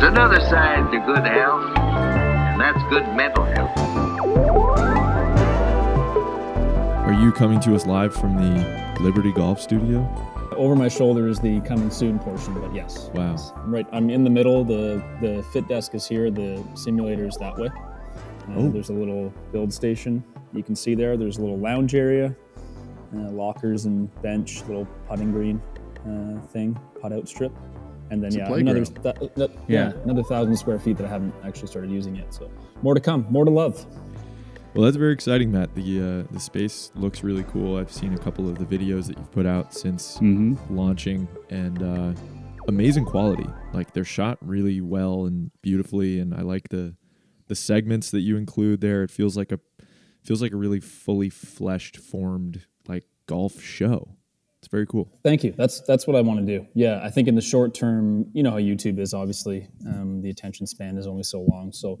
There's another side to good health, and that's good mental health. Are you coming to us live from the Liberty Golf Studio? Over my shoulder is the coming soon portion, but yes. Wow. Yes. I'm right, I'm in the middle. The the fit desk is here. The simulator is that way. Uh, Oh. There's a little build station you can see there. There's a little lounge area, uh, lockers and bench, little putting green uh, thing, putt out strip, and then It's yeah, another playground. th- th- yeah, another thousand square feet that I haven't actually started using yet. So more to come, more to love. Well, that's very exciting, Matt. The uh, the space looks really cool. I've seen a couple of the videos that you've put out since Mm-hmm. launching, and uh, amazing quality. Like they're shot really well and beautifully, and I like the the segments that you include there. It feels like a feels like a really fully fleshed, formed like golf show. It's very cool. Thank you. That's that's what I want to do. Yeah, I think in the short term, you know how YouTube is. Obviously, um, the attention span is only so long. So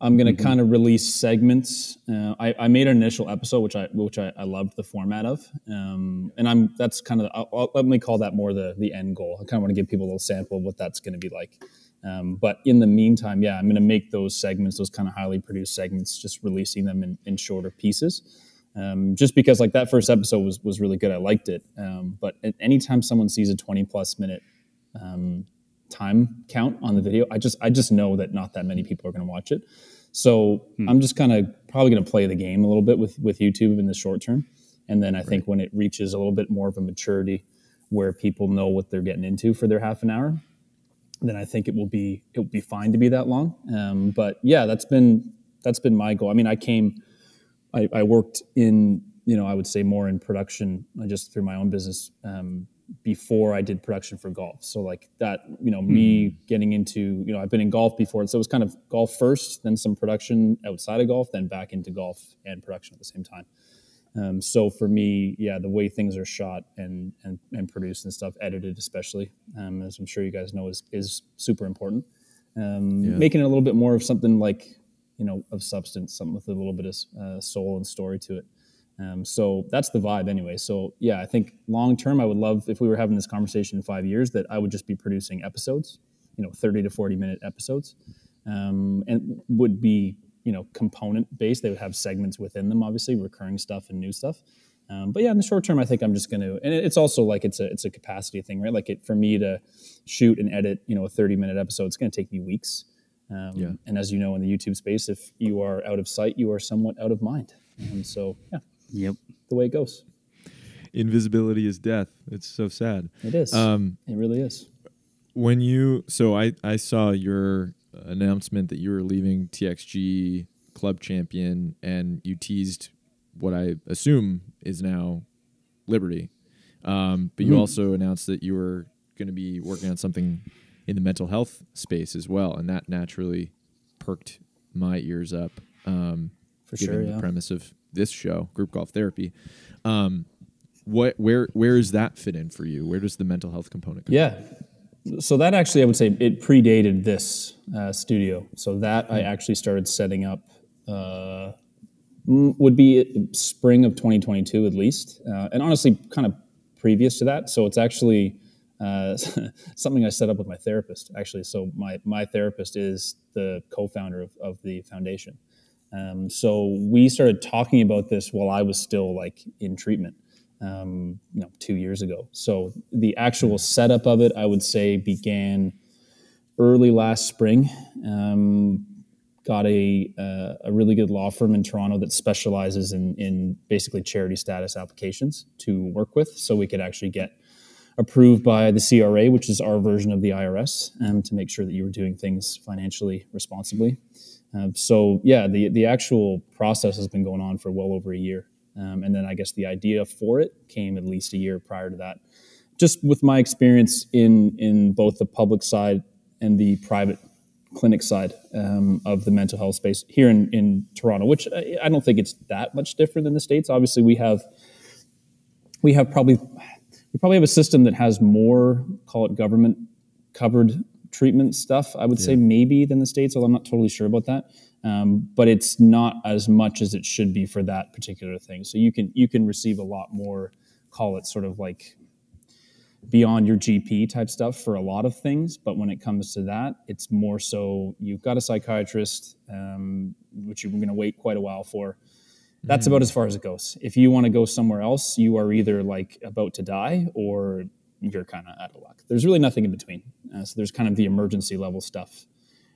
I'm going to kind of release segments. Uh, I, I made an initial episode, which I which I, I loved the format of, um, and I'm that's kind of I'll, I'll- let me call that more the the end goal. I kind of want to give people a little sample of what that's going to be like. Um, but in the meantime, yeah, I'm going to make those segments, those kind of highly produced segments, just releasing them in, in shorter pieces um, just because like that first episode was was really good. I liked it. Um, but anytime someone sees a 20 plus minute um, time count on the video, I just I just know that not that many people are going to watch it. So I'm just kind of probably going to play the game a little bit with with YouTube in the short term, and then I think when it reaches a little bit more of a maturity where people know what they're getting into for their half an hour, then I think it will be it will be fine to be that long. Um, but yeah, that's been that's been my goal. I mean, I came, I, I worked in you know I would say more in production uh, just through my own business um, before I did production for golf. So like that, you know, me getting into you know I've been in golf before, so it was kind of golf first, then some production outside of golf, then back into golf and production at the same time. Um, so for me, yeah, the way things are shot and and, and produced and stuff, edited especially, um, as I'm sure you guys know, is is super important. Um, Yeah. Making it a little bit more of something like, you know, of substance, something with a little bit of uh, soul and story to it. Um, so that's the vibe anyway. So yeah, I think long term, I would love if we were having this conversation in five years that I would just be producing episodes, you know, 30 to 40 minute episodes, um, and would be you know component based. They would have segments within them, obviously recurring stuff and new stuff. Um, but yeah, in the short term, I think I'm just going to, and it's also like it's a it's a capacity thing, right? Like it for me to shoot and edit, you know, a 30 minute episode, it's going to take me weeks. Um, Yeah. And as you know, in the YouTube space, if you are out of sight, you are somewhat out of mind. And so, yeah, Yep. the way it goes. Invisibility is death. It's so sad. It is. Um, it really is. when you so I I saw your announcement that you were leaving TXG club champion and you teased what I assume is now Liberty. Um, but you Mhm. also announced that you were going to be working on something in the mental health space as well, and that naturally perked my ears up. Um, For given sure, the yeah. premise of this show, group golf therapy. Um, what where where does that fit in for you? Where does the mental health component come? Yeah. So that actually, I would say it predated this uh, studio. So that I actually started setting up uh, mm, would be spring of 2022 at least, uh, and honestly, kind of previous to that. So it's actually uh, something I set up with my therapist. Actually, so my my therapist is the co-founder of, of the foundation. Um, so we started talking about this while I was still like in treatment um, you know, two years ago. So the actual setup of it, I would say, began early last spring. Um, got a uh, a really good law firm in Toronto that specializes in in basically charity status applications to work with, so we could actually get approved by the CRA, which is our version of the IRS, um, to make sure that you were doing things financially responsibly. Um, so yeah, the the actual process has been going on for well over a year, um, and then I guess the idea for it came at least a year prior to that. Just with my experience in in both the public side and the private clinic side um, of the mental health space here in, in Toronto, which I, I don't think it's that much different than the states. Obviously, we have we have probably we probably have a system that has more call it government covered treatment stuff. I would say maybe than the states, although I'm not totally sure about that. Um, but it's not as much as it should be for that particular thing. So you can you can receive a lot more, call it sort of like beyond your GP type stuff for a lot of things. But when it comes to that, it's more so you've got a psychiatrist, um, which you're going to wait quite a while for. That's about as far as it goes. If you want to go somewhere else, you are either like about to die or you're kind of out of luck. There's really nothing in between. Uh, so there's kind of the emergency level stuff,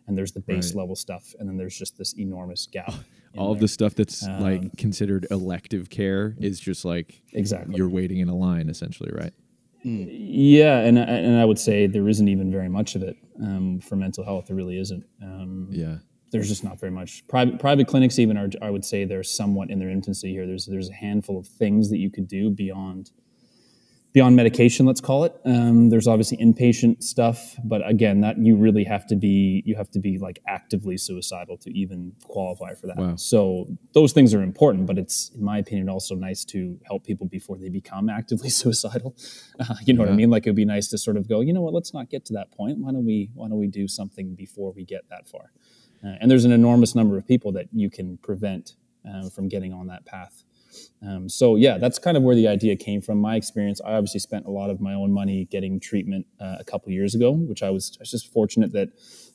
and there's the base Right. level stuff, and then there's just this enormous gap. All of there. the stuff that's Um, like considered elective care is just like Exactly. you're waiting in a line essentially, right? Yeah, and and I would say there isn't even very much of it um, for mental health. There really isn't. Um, Yeah. There's just not very much. Private private clinics even are. I would say they're somewhat in their infancy here. There's there's a handful of things that you could do beyond beyond medication. Let's call it. Um, there's obviously inpatient stuff, but again, that you really have to be you have to be like actively suicidal to even qualify for that. Wow. So those things are important, but it's in my opinion also nice to help people before they become actively suicidal. Uh, you know what I mean? Like it would be nice to sort of go, you know what? Let's not get to that point. Why don't we Why don't we do something before we get that far? Uh, and there's an enormous number of people that you can prevent uh, from getting on that path. Um, so yeah, that's kind of where the idea came from. My experience, I obviously spent a lot of my own money getting treatment uh, a couple years ago, which I was, I was just fortunate that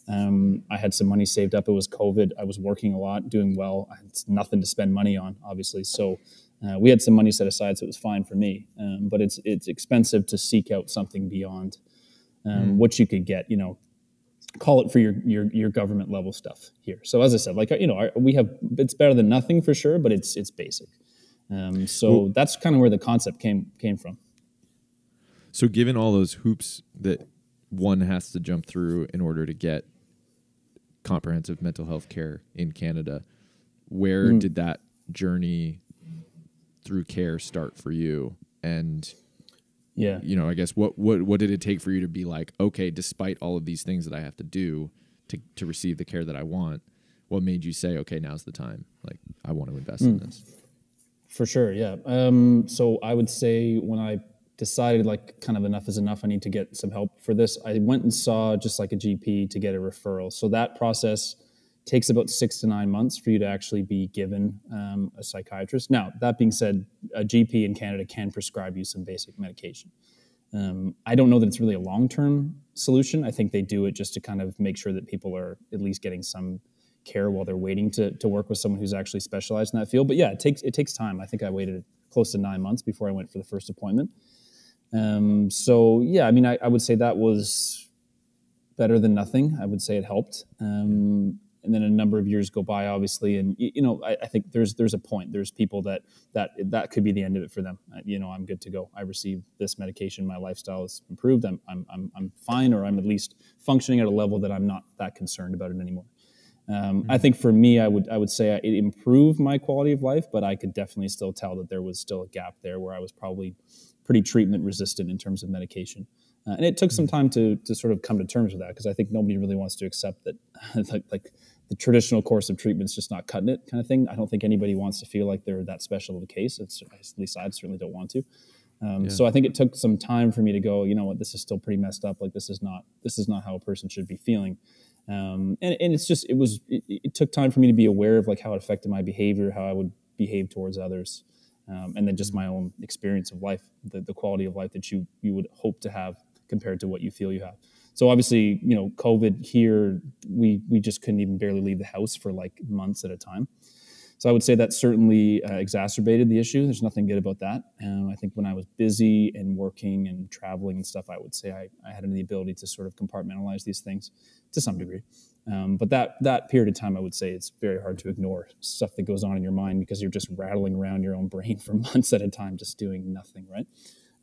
um, I had some money saved up. It was COVID. I was working a lot, doing well. I had nothing to spend money on, obviously. So uh, we had some money set aside, so it was fine for me. Um, but it's it's expensive to seek out something beyond um, what you could get. You know, call it for your your your government level stuff here. So as I said, like you know, our, we have it's better than nothing for sure, but it's it's basic. Um, so that's kind of where the concept came came from. So given all those hoops that one has to jump through in order to get comprehensive mental health care in Canada, where Mm. did that journey through care start for you? And Yeah. you know, I guess what what what did it take for you to be like, okay, despite all of these things that I have to do to to receive the care that I want, what made you say, okay, now's the time? Like I want to invest in this. For sure, yeah. Um, so I would say when I decided like kind of enough is enough, I need to get some help for this. I went and saw just like a GP to get a referral. So that process takes about six to nine months for you to actually be given um, a psychiatrist. Now that being said, a GP in Canada can prescribe you some basic medication. Um, I don't know that it's really a long term solution. I think they do it just to kind of make sure that people are at least getting some care while they're waiting to, to work with someone who's actually specialized in that field. But yeah, it takes it takes time. I think I waited close to nine months before I went for the first appointment. Um, so yeah, I mean, I, I would say that was better than nothing. I would say it helped. Um, and then a number of years go by, obviously, and you know, I, I think there's there's a point. There's people that that that could be the end of it for them. You know, I'm good to go. I received this medication. My lifestyle is improved. I'm I'm I'm, I'm fine, or I'm at least functioning at a level that I'm not that concerned about it anymore. Um, I think for me, I would I would say it improved my quality of life, but I could definitely still tell that there was still a gap there where I was probably pretty treatment resistant in terms of medication. Uh, and it took some time to to sort of come to terms with that because I think nobody really wants to accept that like, like the traditional course of treatment is just not cutting it kind of thing. I don't think anybody wants to feel like they're that special of a case. It's, at least I certainly don't want to. Um, So I think it took some time for me to go. You know what? This is still pretty messed up. Like this is not this is not how a person should be feeling. Um, and, and it's just it was it, it took time for me to be aware of like how it affected my behavior, how I would behave towards others, um, and then just my own experience of life, the, the quality of life that you you would hope to have compared to what you feel you have. So obviously, you know, COVID here, we we just couldn't even barely leave the house for like months at a time. So I would say that certainly uh, exacerbated the issue. There's nothing good about that. Um, I think when I was busy and working and traveling and stuff, I would say I, I had the ability to sort of compartmentalize these things to some degree. Um, but that that period of time, I would say it's very hard to ignore stuff that goes on in your mind because you're just rattling around your own brain for months at a time, just doing nothing, right?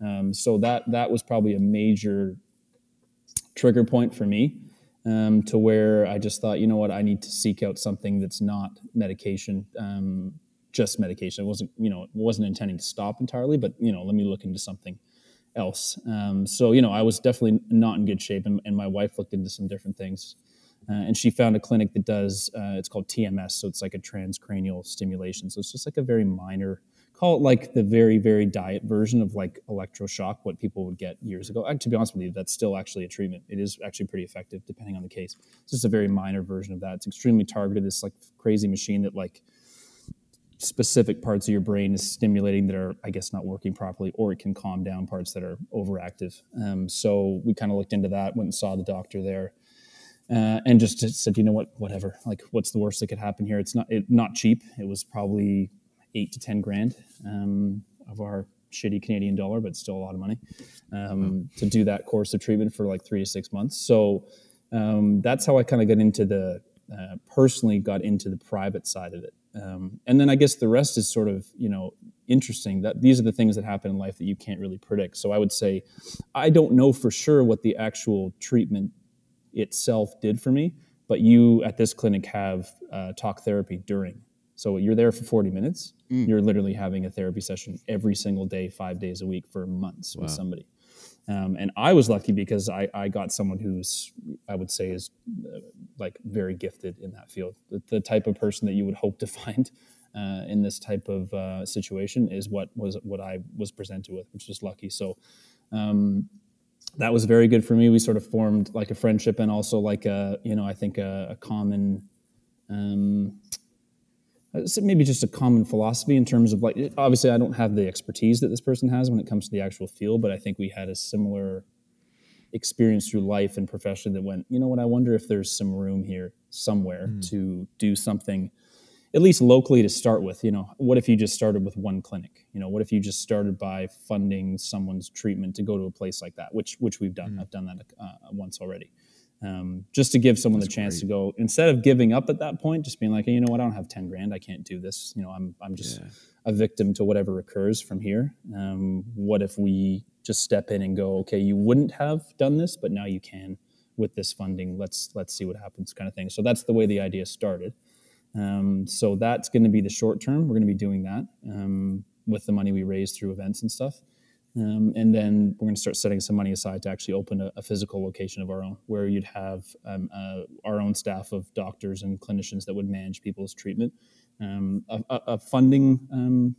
Um, so that that was probably a major trigger point for me um, to where I just thought, you know what, I need to seek out something that's not medication, um, just medication. It wasn't, you know, wasn't intending to stop entirely, but you know, let me look into something else. Um, so you know, I was definitely not in good shape, and, and my wife looked into some different things. Uh, and she found a clinic that does uh, it's called TMS, so it's like a transcranial stimulation. So it's just like a very minor, call it like the very very diet version of like electroshock, what people would get years ago. And to be honest with you, that's still actually a treatment. It is actually pretty effective depending on the case. It's just a very minor version of that. It's extremely targeted. This like crazy machine that like specific parts of your brain is stimulating that are, I guess, not working properly, or it can calm down parts that are overactive. Um, so we kind of looked into that, went and saw the doctor there, uh, and just said, you know what, whatever. Like, what's the worst that could happen here? It's not it, not cheap. It was probably eight to ten grand um, of our shitty Canadian dollar, but still a lot of money um, to do that course of treatment for like three to six months. So um, that's how I kind of got into the uh, personally got into the private side of it. Um, and then I guess the rest is sort of you know interesting that these are the things that happen in life that you can't really predict. So I would say I don't know for sure what the actual treatment itself did for me, but you at this clinic have uh, talk therapy during. So you're there for 40 minutes. Mm. You're literally having a therapy session every single day, five days a week for months wow. with somebody. Um, and I was lucky because I, I got someone who's, I would say, is uh, like very gifted in that field. The, the, type of person that you would hope to find uh, in this type of uh, situation is what was what I was presented with, which was lucky. So um, that was very good for me. We sort of formed like a friendship and also like a, you know, I think a, a common. Um, maybe just a common philosophy in terms of like obviously i don't have the expertise that this person has when it comes to the actual field but i think we had a similar experience through life and profession that went you know what i wonder if there's some room here somewhere mm. to do something at least locally to start with you know what if you just started with one clinic you know what if you just started by funding someone's treatment to go to a place like that which which we've done mm. i've done that uh, once already um, just to give someone That's the chance great. to go instead of giving up at that point, just being like, hey, you know what, I don't have ten grand, I can't do this. You know, I'm I'm just yeah. a victim to whatever occurs from here. Um, what if we just step in and go, okay, you wouldn't have done this, but now you can with this funding. Let's let's see what happens, kind of thing. So that's the way the idea started. Um, so that's going to be the short term. We're going to be doing that um, with the money we raise through events and stuff. Um, and then we're going to start setting some money aside to actually open a, a physical location of our own, where you'd have um, uh, our own staff of doctors and clinicians that would manage people's treatment. Um, a, a, funding, um,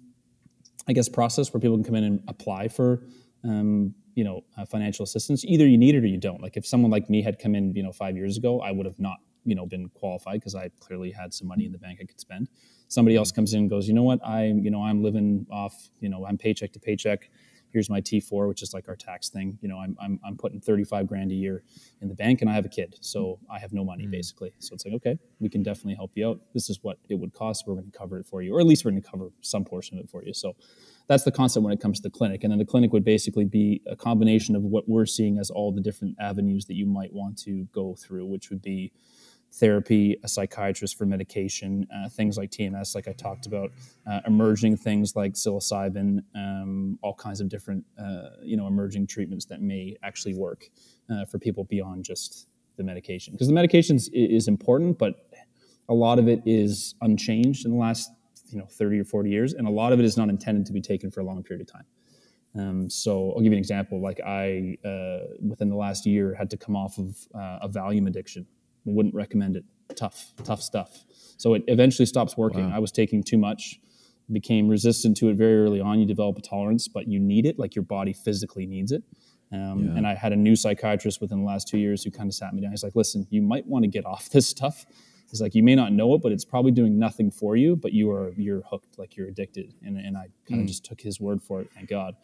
I guess, process where people can come in and apply for, um, you know, uh, financial assistance. Either you need it or you don't. Like if someone like me had come in, you know, five years ago, I would have not, you know, been qualified because I clearly had some money in the mm-hmm. bank I could spend. Somebody else mm-hmm. comes in and goes, you know what, I, you know, I'm living off, you know, I'm paycheck to paycheck here's my T4, which is like our tax thing. You know, I'm, I'm, I'm putting 35 grand a year in the bank and I have a kid. So mm-hmm. I have no money mm basically. So it's like, okay, we can definitely help you out. This is what it would cost. We're going to cover it for you, or at least we're going to cover some portion of it for you. So that's the concept when it comes to the clinic. And then the clinic would basically be a combination of what we're seeing as all the different avenues that you might want to go through, which would be therapy, a psychiatrist for medication, uh, things like TMS, like I talked about, uh, emerging things like psilocybin, um, all kinds of different, uh, you know, emerging treatments that may actually work uh, for people beyond just the medication. Because the medication is important, but a lot of it is unchanged in the last, you know, 30 or 40 years, and a lot of it is not intended to be taken for a long period of time. Um, so I'll give you an example. Like I, uh, within the last year, had to come off of uh, a Valium addiction wouldn't recommend it. Tough, tough stuff. So it eventually stops working. Wow. I was taking too much, became resistant to it very early on. You develop a tolerance, but you need it, like your body physically needs it. Um, yeah. And I had a new psychiatrist within the last two years who kind of sat me down. He's like, listen, you might want to get off this stuff. He's like, you may not know it, but it's probably doing nothing for you, but you are you're hooked, like you're addicted. And, and I kind of mm. just took his word for it, thank God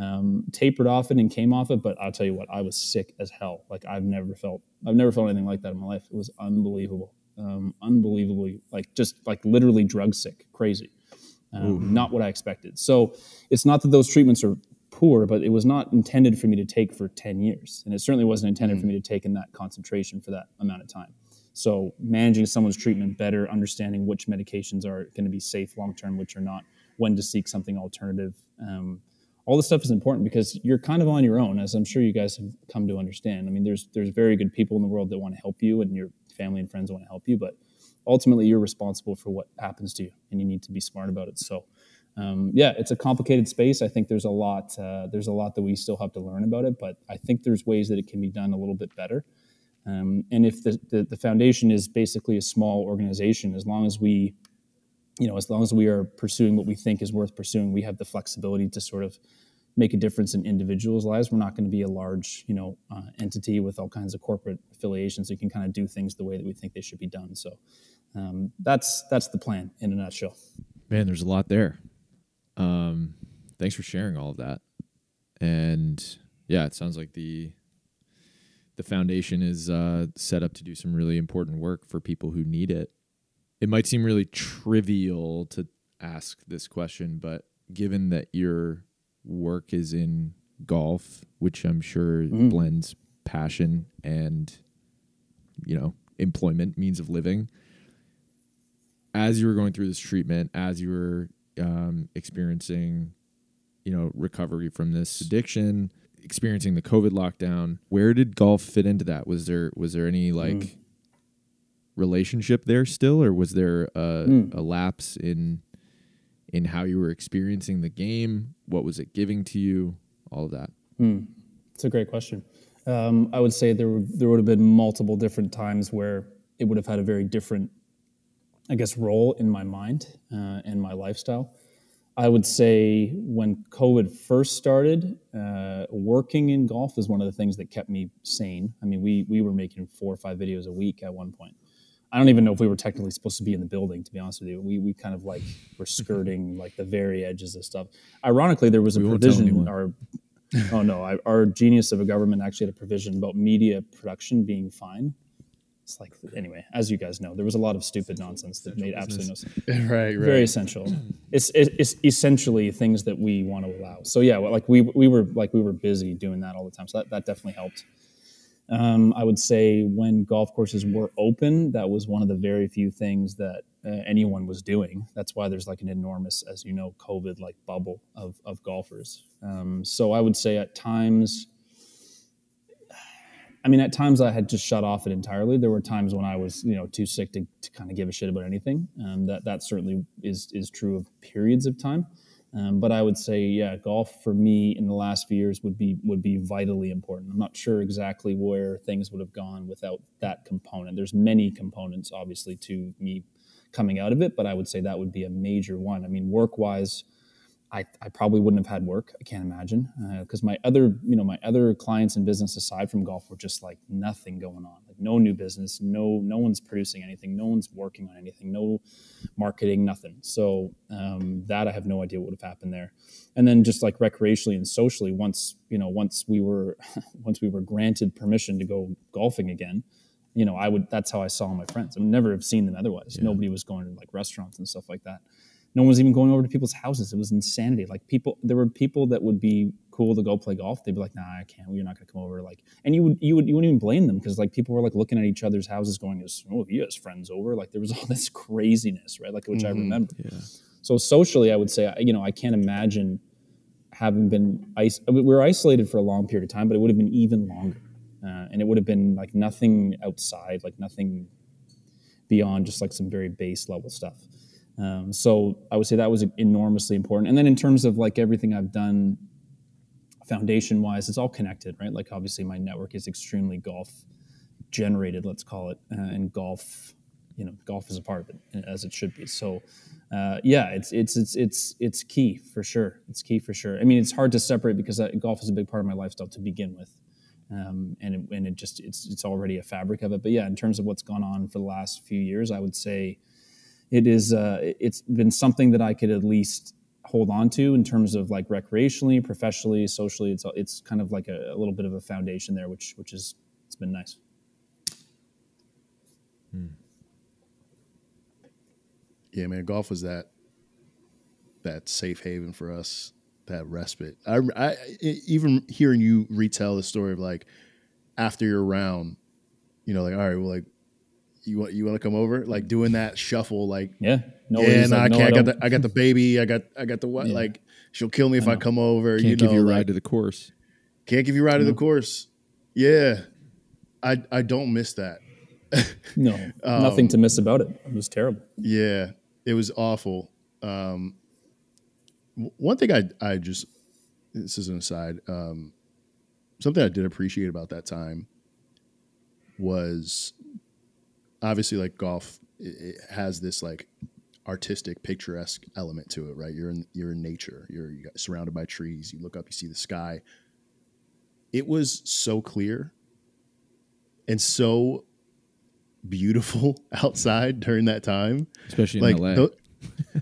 um, tapered off it and came off it. But I'll tell you what, I was sick as hell. Like I've never felt, I've never felt anything like that in my life. It was unbelievable, um, unbelievably, like just like literally drug sick, crazy. Um, not what I expected. So it's not that those treatments are poor, but it was not intended for me to take for 10 years. And it certainly wasn't intended mm. for me to take in that concentration for that amount of time. So managing someone's treatment better, understanding which medications are going to be safe long term, which are not, when to seek something alternative. Um, all this stuff is important because you're kind of on your own, as I'm sure you guys have come to understand. I mean, there's there's very good people in the world that want to help you, and your family and friends want to help you, but ultimately you're responsible for what happens to you, and you need to be smart about it. So, um, yeah, it's a complicated space. I think there's a lot uh, there's a lot that we still have to learn about it, but I think there's ways that it can be done a little bit better. Um, and if the, the the foundation is basically a small organization, as long as we you know, as long as we are pursuing what we think is worth pursuing, we have the flexibility to sort of make a difference in individuals' lives. We're not going to be a large, you know, uh, entity with all kinds of corporate affiliations. We can kind of do things the way that we think they should be done. So um, that's that's the plan in a nutshell. Man, there's a lot there. Um, thanks for sharing all of that. And yeah, it sounds like the the foundation is uh, set up to do some really important work for people who need it. It might seem really trivial to ask this question, but given that your work is in golf, which I'm sure blends passion and you know employment means of living as you were going through this treatment as you were um, experiencing you know recovery from this addiction experiencing the covid lockdown where did golf fit into that? Was there was there any like relationship there still or was there a, a lapse in in how you were experiencing the game what was it giving to you all of that It's a great question. Um, I would say there would, there would have been multiple different times where it would have had a very different, I guess, role in my mind uh, and my lifestyle. I would say when COVID first started, uh, working in golf is one of the things that kept me sane. I mean, we we were making four or five videos a week at one point. I don't even know if we were technically supposed to be in the building. To be honest with you, we we kind of like were skirting like the very edges of stuff. Ironically, there was a We provision. Our oh no, I, our genius of a government actually had a provision about media production being fine. It's like anyway, as you guys know, there was a lot of stupid nonsense that made absolutely no sense right, right. very essential. It's, it's essentially things that we want to allow. So yeah, like we we were like we were busy doing that all the time. So that, that definitely helped. Um, I would say when golf courses were open, that was one of the very few things that uh, anyone was doing. That's why there's like an enormous, as you know, COVID like bubble of of golfers. Um, so I would say at times. I mean, at times I had just shut off it entirely. There were times when I was, you know, too sick to, to kind of give a shit about anything. Um, that that certainly is is true of periods of time. Um, but I would say, yeah, golf for me in the last few years would be would be vitally important. I'm not sure exactly where things would have gone without that component. There's many components, obviously, to me coming out of it, but I would say that would be a major one. I mean, work wise, I, I probably wouldn't have had work. I can't imagine because my other you know my other clients in business aside from golf were just like nothing going on, like no new business, no no one's producing anything, no one's working on anything, no marketing, nothing. So um, that I have no idea what would have happened there. And then just like recreationally and socially, once you know once we were once we were granted permission to go golfing again, you know I would that's how I saw my friends. I would never have seen them otherwise. Nobody was going to like restaurants and stuff like that no one was even going over to people's houses. It was insanity. Like people, there were people that would be cool to go play golf. They'd be like, "Nah, I can't. You're not going to come over." Like, and you would, you would, you wouldn't even blame them because like people were like looking at each other's houses, going, "Oh, he has friends over." Like there was all this craziness, right? Like which I remember. So socially, I would say, you know, I can't imagine having been is- we were isolated for a long period of time, but it would have been even longer, uh, and it would have been like nothing outside, like nothing beyond just like some very base level stuff. Um, so I would say that was enormously important. And then in terms of like everything I've done foundation wise, it's all connected, right? Like obviously my network is extremely golf generated, let's call it, uh, and golf, you know, golf is a part of it as it should be. So uh, yeah, it's it's it's it's it's key for sure. It's key for sure. I mean, it's hard to separate because uh, golf is a big part of my lifestyle to begin with. Um, and it, and it just it's it's already a fabric of it. But yeah, in terms of what's gone on for the last few years, I would say it is uh, it's been something that I could at least hold on to in terms of like recreationally, professionally, socially. It's it's kind of like a, a little bit of a foundation there, which which is it's been nice. yeah, man, golf was that that safe haven for us, that respite. I, I even hearing you retell the story of like after your round, you know, like all right, well, like you want you want to come over, like doing that shuffle, like Yeah, no, yeah, worries, no, like, I can't. I, got the I got the baby. I got I got the what? Yeah. Like she'll kill me if I, know. come over. Can't you give know, you a like, ride to the course. can't give you a ride to the course. Yeah, I I don't miss that. no, Um, nothing to miss about it. It was terrible. Yeah, it was awful. Um, one thing I I just this is an aside. Um, something I did appreciate about that time was obviously like golf. It, it has this like artistic, picturesque element to it, right? You're in you're in nature. You're, you got surrounded by trees. You look up, you see the sky. It was so clear and so beautiful outside during that time especially in like LA. tho-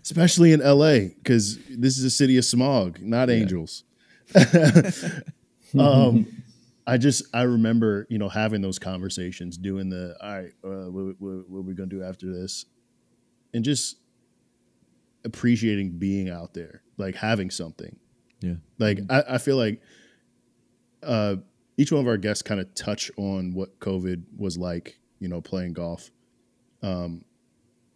especially in LA, because this is a city of smog, not angels. um, I just I remember you know having those conversations, doing the all right, uh, what, what, what are we gonna do after this, and just appreciating being out there, like having something. Yeah. Like I, I feel like uh, each one of our guests kind of touch on what COVID was like, you know, playing golf. Um,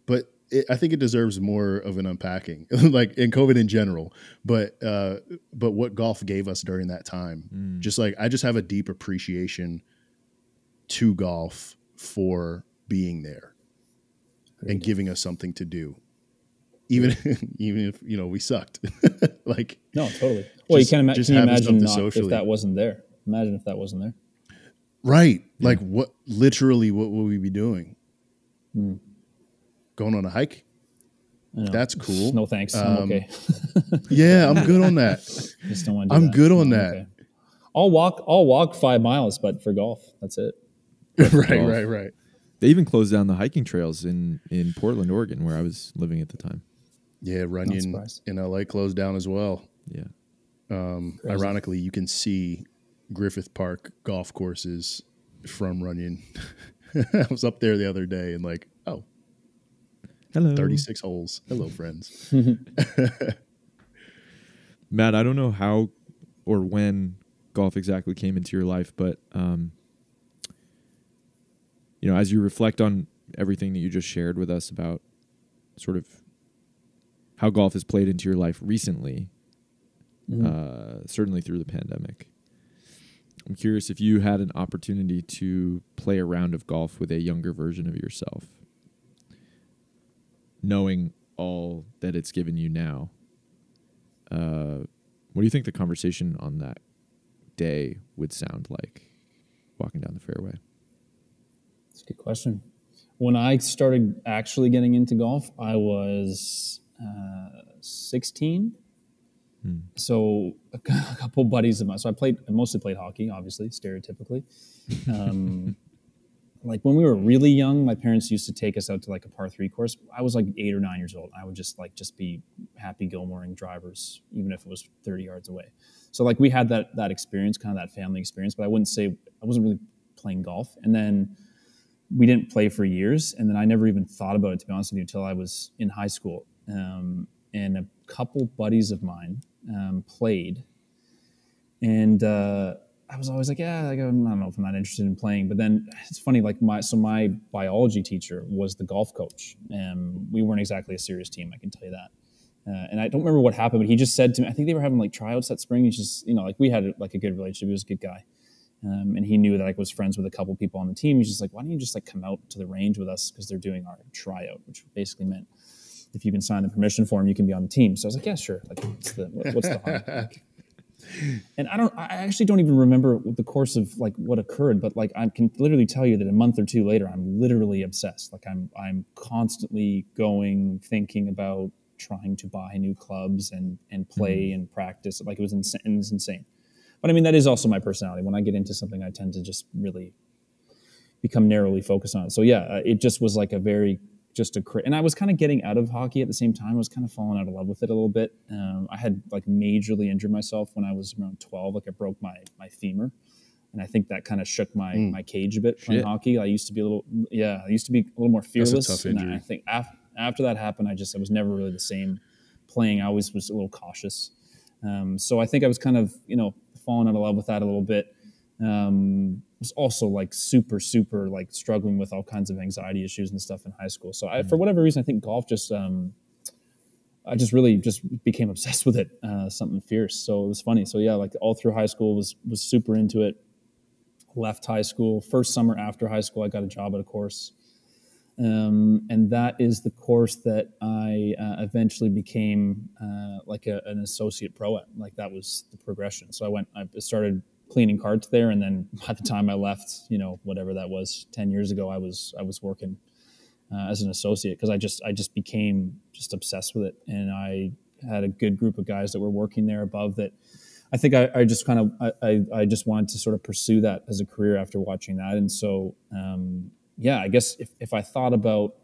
but it, I think it deserves more of an unpacking, like in COVID in general. But uh, but what golf gave us during that time, Mm. just like I just have a deep appreciation to golf for being there and giving us something to do, even even if you know we sucked. like No, totally. Well, Just- you can, ima- just can you imagine not socially. if that wasn't there. Imagine if that wasn't there. right, like what literally what would we be doing? Hmm. Going on a hike? I know. That's cool. No thanks. I'm Um, okay. Yeah, I'm good on that. Just don't want to. I'm good on I'm that. I'll walk. I'll walk five miles, but for golf, that's it. right, Golf. right, right. They even closed down the hiking trails in in Portland, Oregon, where I was living at the time. Yeah, Runyon surprised. in LA closed down as well. Yeah. Um, ironically, you can see Griffith Park golf courses from Runyon. I was up there the other day and like, oh, Hello. 36 holes. Hello, friends. Matt, I don't know how or when golf exactly came into your life, but um, you know, as you reflect on everything that you just shared with us about sort of how golf has played into your life recently, uh, certainly through the pandemic. I'm curious if you had an opportunity to play a round of golf with a younger version of yourself, knowing all that it's given you now. Uh, what do you think the conversation on that day would sound like walking down the fairway? That's a good question. When I started actually getting into golf, I was uh, 16. So a a couple buddies of mine. So I played. I mostly played hockey, obviously, stereotypically. Um, like when we were really young, my parents used to take us out to like a par three course. I was like eight or nine years old. I would just like just be happy Gilmoreing drivers, even if it was 30 yards away. So like we had that that experience, kind of that family experience. But I wouldn't say I wasn't really playing golf. And then we didn't play for years, and then I never even thought about it to be honest with you until I was in high school. Um, and a couple buddies of mine um, played, and uh, I was always like, yeah, like, I don't know if I'm not interested in playing. But then it's funny, like my so my biology teacher was the golf coach, and we weren't exactly a serious team, I can tell you that. Uh, and I don't remember what happened, but he just said to me, I think they were having like tryouts that spring. He's just, you know, like we had like a good relationship. He was a good guy. Um, and he knew that I was friends with a couple people on the team. He's just like, why don't you just like come out to the range with us because they're doing our tryout, which basically meant if you can sign the permission form, you can be on the team. So I was like, yeah, sure. Like, what's the what- what's the harm? And I don't, I actually don't even remember the course of like what occurred, but like I can literally tell you that a month or two later, I'm literally obsessed. Like I'm, I'm constantly going, thinking about trying to buy new clubs and and play and practice. Like it was insane. It was insane. But I mean, that is also my personality. When I get into something, I tend to just really become narrowly focused on it. So yeah, uh, it just was like a very just a cra- and I was kind of getting out of hockey at the same time. I was kind of falling out of love with it a little bit. Um, I had like majorly injured myself when I was around twelve. Like I broke my my femur, and I think that kind of shook my my cage a bit playing hockey. I used to be a little yeah, I used to be a little more fearless. tough and. I think after after that happened, I just I was never really the same playing. I always was a little cautious. Um, so I think I was kind of you know falling out of love with that a little bit. Um, was also like super super like struggling with all kinds of anxiety issues and stuff in high school. So I, for whatever reason, I think golf just um, I just really just became obsessed with it. Uh, something fierce. So it was funny. So yeah, like all through high school was was super into it. Left high school. First summer after high school, I got a job at a course. Um, and that is the course that I uh, eventually became uh, like a, an associate pro at. Like that was the progression. So I went, I started cleaning carts there, and then by the time I left, you know, whatever that was, ten years ago, I was I was working uh, as an associate because I just I just became just obsessed with it, and I had a good group of guys that were working there above that. I think I, I just kind of I, I, I just wanted to sort of pursue that as a career after watching that, and so um, yeah, I guess if, if I thought about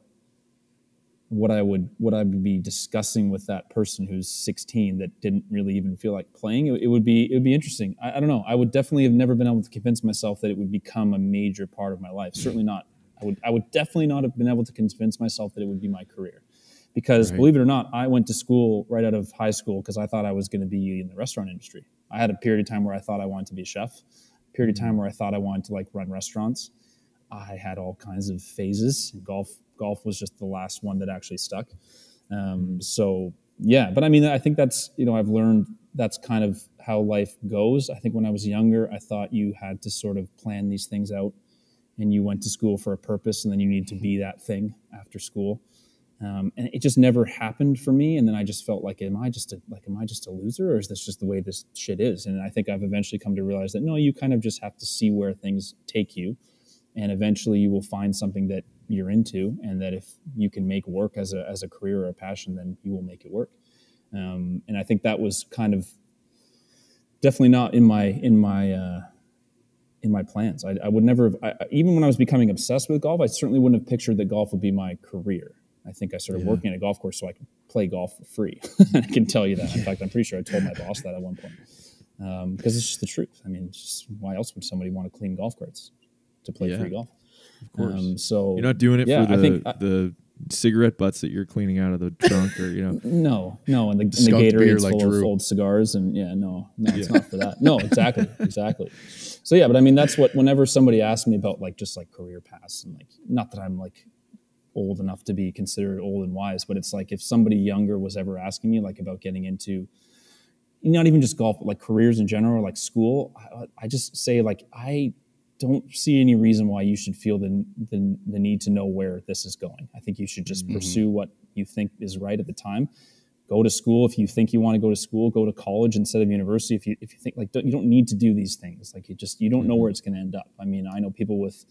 what I would what I would be discussing with that person who's 16 that didn't really even feel like playing. It, it would be it would be interesting. I, I, don't know. I would definitely have never been able to convince myself that it would become a major part of my life. Certainly not. I would I would definitely not have been able to convince myself that it would be my career. Because right. believe it or not, I went to school right out of high school because I thought I was going to be in the restaurant industry. I had a period of time where I thought I wanted to be a chef. A period of mm-hmm. time where I thought I wanted to like run restaurants. I had all kinds of phases. Golf golf was just the last one that actually stuck. Um, so yeah, but I mean, I think that's you know I've learned that's kind of how life goes. I think when I was younger, I thought you had to sort of plan these things out, and you went to school for a purpose, and then you need to be that thing after school. Um, and it just never happened for me. And then I just felt like, am I just a, like, am I just a loser, or is this just the way this shit is? And I think I've eventually come to realize that no, you kind of just have to see where things take you, and eventually you will find something that you're into and that if you can make work as a, as a career or a passion then you will make it work. Um, and i think that was kind of definitely not in my in my uh, in my plans. I, I would never have I, even when i was becoming obsessed with golf i certainly wouldn't have pictured that golf would be my career. I think i started yeah. working at a golf course so i could play golf for free. I can tell you that. In fact i'm pretty sure i told my boss that at one point. Because um, it's just the truth. I mean just, why else would somebody want to clean golf carts to play yeah. free golf of course. Um, so you're not doing it yeah, for the, I think I, the cigarette butts that you're cleaning out of the trunk, or you know. No, no, and the, and the Gatorade's like full Drew. of old cigars, and yeah, no, no, it's yeah. not for that. No, exactly, exactly. So yeah, but I mean, that's what. Whenever somebody asks me about like just like career paths, and like not that I'm like old enough to be considered old and wise, but it's like if somebody younger was ever asking me like about getting into not even just golf, but like careers in general, like school, I, I just say like I don't see any reason why you should feel the, the, the need to know where this is going. I think you should just mm-hmm. pursue what you think is right at the time. Go to school if you think you want to go to school. Go to college instead of university if you if you think like don't, you don't need to do these things. Like you just you don't know mm-hmm. where it's going to end up. I mean, I know people with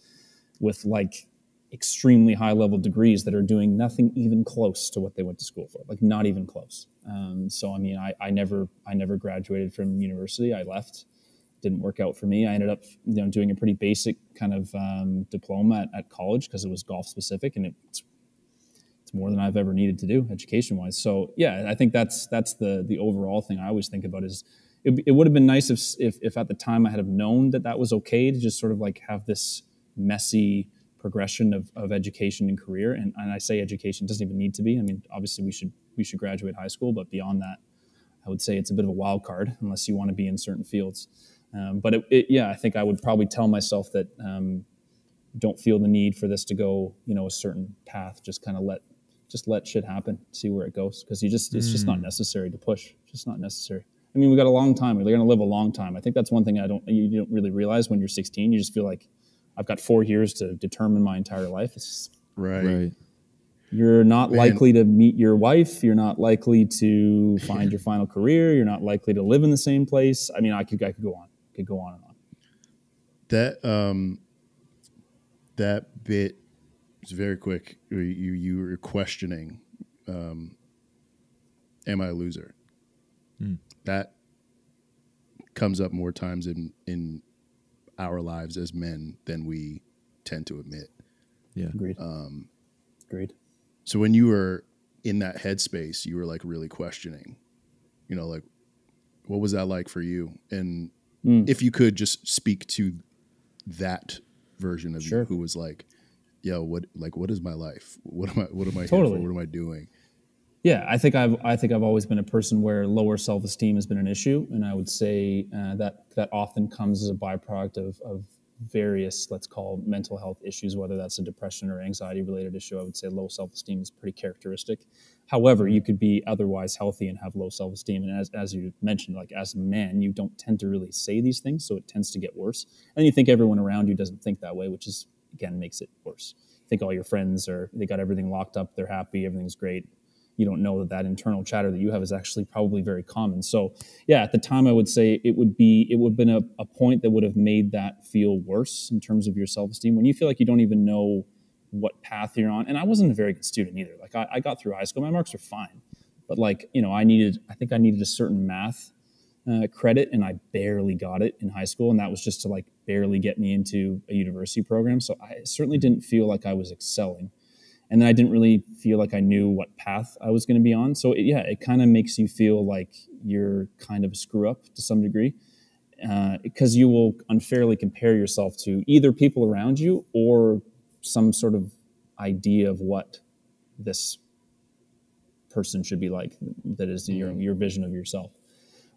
with like extremely high level degrees that are doing nothing even close to what they went to school for. Like not even close. Um, so I mean, I, I never I never graduated from university. I left didn't work out for me. I ended up, you know, doing a pretty basic kind of um, diploma at, at college because it was golf specific, and it's it's more than I've ever needed to do education wise. So yeah, I think that's that's the the overall thing I always think about is it, it would have been nice if, if if at the time I had have known that that was okay to just sort of like have this messy progression of, of education and career. And, and I say education doesn't even need to be. I mean, obviously we should we should graduate high school, but beyond that, I would say it's a bit of a wild card unless you want to be in certain fields. Um, but it, it, yeah, I think I would probably tell myself that um, don't feel the need for this to go, you know, a certain path. Just kind of let, just let shit happen, see where it goes, because you just it's mm. just not mm. necessary to push. It's just not necessary. I mean, we got a long time. We're going to live a long time. I think that's one thing I don't you don't really realize when you're 16. You just feel like I've got four years to determine my entire life. It's just, right. Right. You're not Man. likely to meet your wife. You're not likely to find your final career. You're not likely to live in the same place. I mean, I could I could go on could go on and on. That um, that bit was very quick. You you were questioning, um, am I a loser? Mm. That comes up more times in in our lives as men than we tend to admit. Yeah, agreed. Um, agreed. So when you were in that headspace, you were like really questioning. You know, like what was that like for you? And mm. if you could just speak to that version of sure. you who was like, yo, what like what is my life? What am I what am I totally. What am I doing? Yeah, I think I've I think I've always been a person where lower self esteem has been an issue, and I would say uh, that that often comes as a byproduct of of various, let's call mental health issues, whether that's a depression or anxiety related issue. I would say low self esteem is pretty characteristic. However, you could be otherwise healthy and have low self esteem. And as, as you mentioned, like as a man, you don't tend to really say these things, so it tends to get worse. And you think everyone around you doesn't think that way, which is, again, makes it worse. You think all your friends are, they got everything locked up, they're happy, everything's great you don't know that that internal chatter that you have is actually probably very common. So yeah, at the time I would say it would be it would have been a, a point that would have made that feel worse in terms of your self esteem when you feel like you don't even know what path you're on. And I wasn't a very good student either. Like I, I got through high school, my marks were fine, but like you know I needed I think I needed a certain math uh, credit and I barely got it in high school, and that was just to like barely get me into a university program. So I certainly didn't feel like I was excelling. And then I didn't really feel like I knew what path I was going to be on. So it, yeah, it kind of makes you feel like you're kind of a screw up to some degree because uh, you will unfairly compare yourself to either people around you or some sort of idea of what this person should be like that is your, your vision of yourself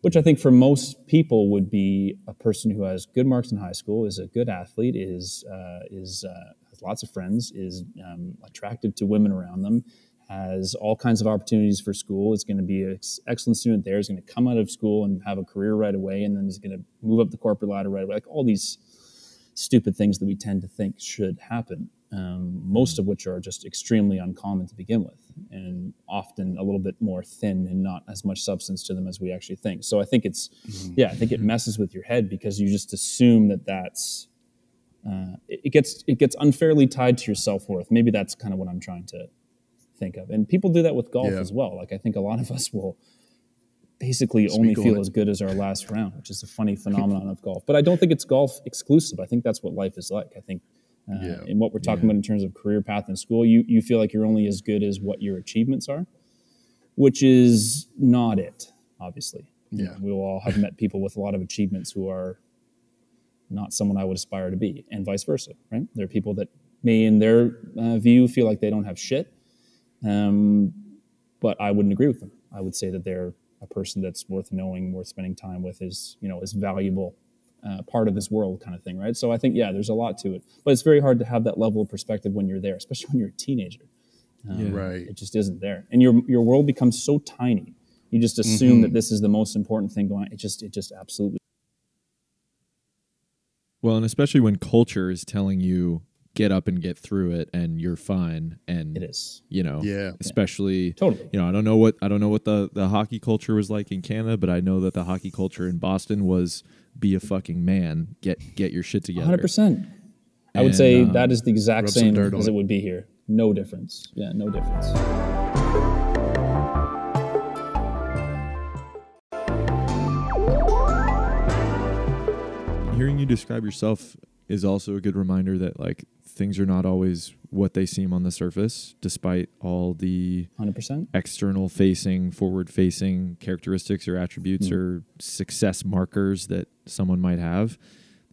which i think for most people would be a person who has good marks in high school is a good athlete is uh, is uh, lots of friends is um, attractive to women around them has all kinds of opportunities for school is going to be an excellent student there is going to come out of school and have a career right away and then is going to move up the corporate ladder right away like all these stupid things that we tend to think should happen um, most of which are just extremely uncommon to begin with, and often a little bit more thin and not as much substance to them as we actually think. So I think it's, mm-hmm. yeah, I think it messes with your head because you just assume that that's, uh, it gets it gets unfairly tied to your self worth. Maybe that's kind of what I'm trying to think of, and people do that with golf yeah. as well. Like I think a lot of us will basically Speak only feel as good as our last round, which is a funny phenomenon of golf. But I don't think it's golf exclusive. I think that's what life is like. I think uh, yeah. And what we're talking yeah. about in terms of career path in school, you, you feel like you're only as good as what your achievements are, which is not it, obviously. Yeah. We'll all have met people with a lot of achievements who are not someone I would aspire to be, and vice versa, right? There are people that may, in their uh, view, feel like they don't have shit, um, but I wouldn't agree with them. I would say that they're a person that's worth knowing, worth spending time with, is you know is valuable uh, part of this world kind of thing, right? So I think, yeah, there's a lot to it. But it's very hard to have that level of perspective when you're there, especially when you're a teenager. Um, yeah. Right. It just isn't there. And your, your world becomes so tiny. You just assume mm-hmm. that this is the most important thing going on. It just, it just absolutely. Well, and especially when culture is telling you get up and get through it and you're fine and it is. you know yeah. Especially totally. you know i don't know what i don't know what the the hockey culture was like in canada but i know that the hockey culture in boston was be a fucking man. Get get your shit together. 100% i would say um, that is the exact same as it. would be here. No difference. Yeah no difference hearing you describe yourself is also a good reminder that like things are not always what they seem on the surface, despite all the 100% external facing, forward facing characteristics or attributes mm. or success markers that someone might have.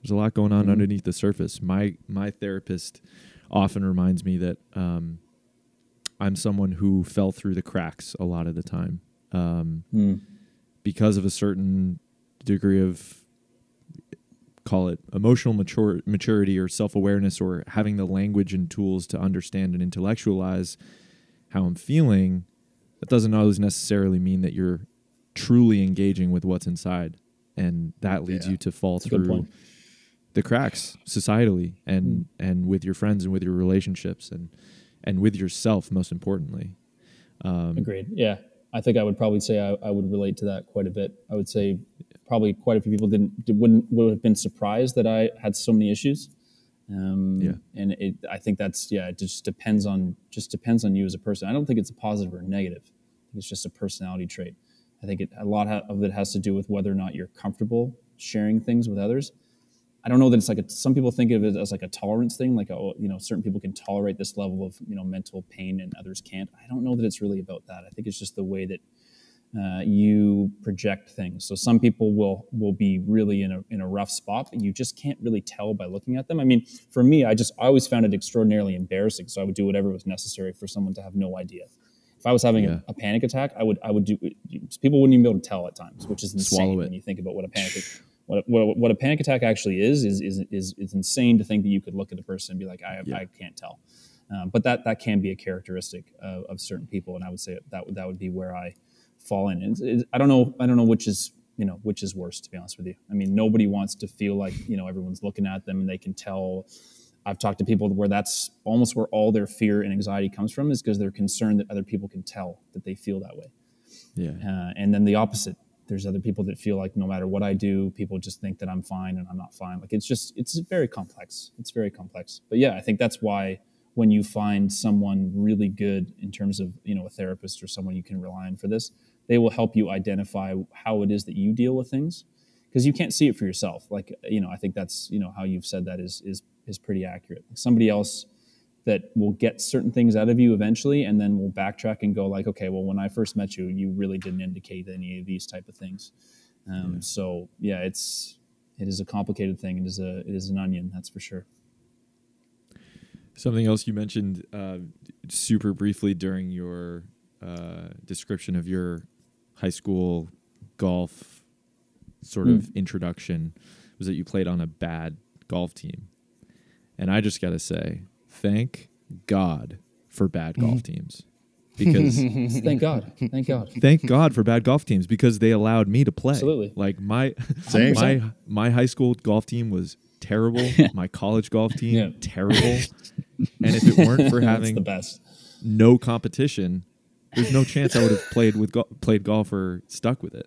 There's a lot going on mm. underneath the surface. My my therapist often reminds me that um, I'm someone who fell through the cracks a lot of the time um, mm. because of a certain degree of call it emotional mature, maturity or self awareness or having the language and tools to understand and intellectualize how I'm feeling, that doesn't always necessarily mean that you're truly engaging with what's inside. And that leads yeah. you to fall That's through the cracks societally and mm. and with your friends and with your relationships and and with yourself most importantly. Um, Agreed. Yeah. I think I would probably say I, I, would relate to that quite a bit. I would say probably quite a few people didn't wouldn't would have been surprised that I had so many issues. Um, yeah, and it, I think that's yeah. It just depends on just depends on you as a person. I don't think it's a positive or a negative. I think it's just a personality trait. I think it, a lot of it has to do with whether or not you're comfortable sharing things with others. I don't know that it's like a, some people think of it as like a tolerance thing, like oh, you know, certain people can tolerate this level of you know mental pain and others can't. I don't know that it's really about that. I think it's just the way that uh, you project things. So some people will will be really in a in a rough spot, but you just can't really tell by looking at them. I mean, for me, I just I always found it extraordinarily embarrassing. So I would do whatever was necessary for someone to have no idea. If I was having yeah. a, a, panic attack, I would I would do. People wouldn't even be able to tell at times, which is insane when you think about what a panic what, what, what a panic attack actually is, is is is is insane to think that you could look at a person and be like, I yeah. I can't tell. Um, but that that can be a characteristic of, of certain people, and I would say that that would be where I fall in. It's, it's, I don't know. I don't know which is you know which is worse. To be honest with you, I mean nobody wants to feel like you know everyone's looking at them and they can tell. I've talked to people where that's almost where all their fear and anxiety comes from is because they're concerned that other people can tell that they feel that way. Yeah. Uh, and then the opposite. There's other people that feel like no matter what I do, people just think that I'm fine and I'm not fine. Like it's just it's very complex. It's very complex. But yeah, I think that's why when you find someone really good in terms of you know a therapist or someone you can rely on for this, they will help you identify how it is that you deal with things because you can't see it for yourself like you know i think that's you know how you've said that is is is pretty accurate somebody else that will get certain things out of you eventually, and then we'll backtrack and go like, okay, well, when I first met you, you really didn't indicate any of these type of things. Um, So yeah, it's it is a complicated thing. It is a it is an onion, that's for sure. Something else you mentioned uh, super briefly during your uh, description of your high school golf sort of hmm. introduction was that you played on a bad golf team. And I just got to say, thank God for bad mm-hmm. golf teams. Because Thank God, thank God. thank God for bad golf teams because they allowed me to play. Absolutely. Like my Same. my my high school golf team was terrible. my college golf team Yeah. terrible. and if it weren't for having the best. no competition, there's no chance I would have played with go- played golf or stuck with it.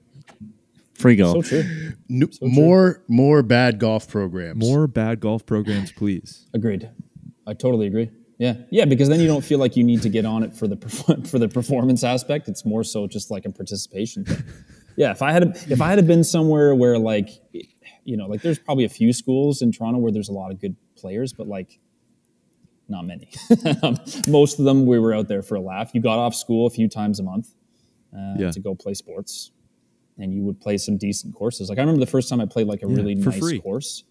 Free So golf. true. N- more more bad golf programs. More bad golf programs, please. Agreed. I totally agree. Yeah, yeah, because then you don't feel like you need to get on it for the perf- for the performance aspect. It's more so just like a participation thing. Yeah, if I had if I had been somewhere where like you know like there's probably a few schools in Toronto where there's a lot of good players, but like not many. Most of them we were out there for a laugh. You got off school a few times a month uh, Yeah. to go play sports, and you would play some decent courses. Like I remember the first time I played like a really for nice free. course.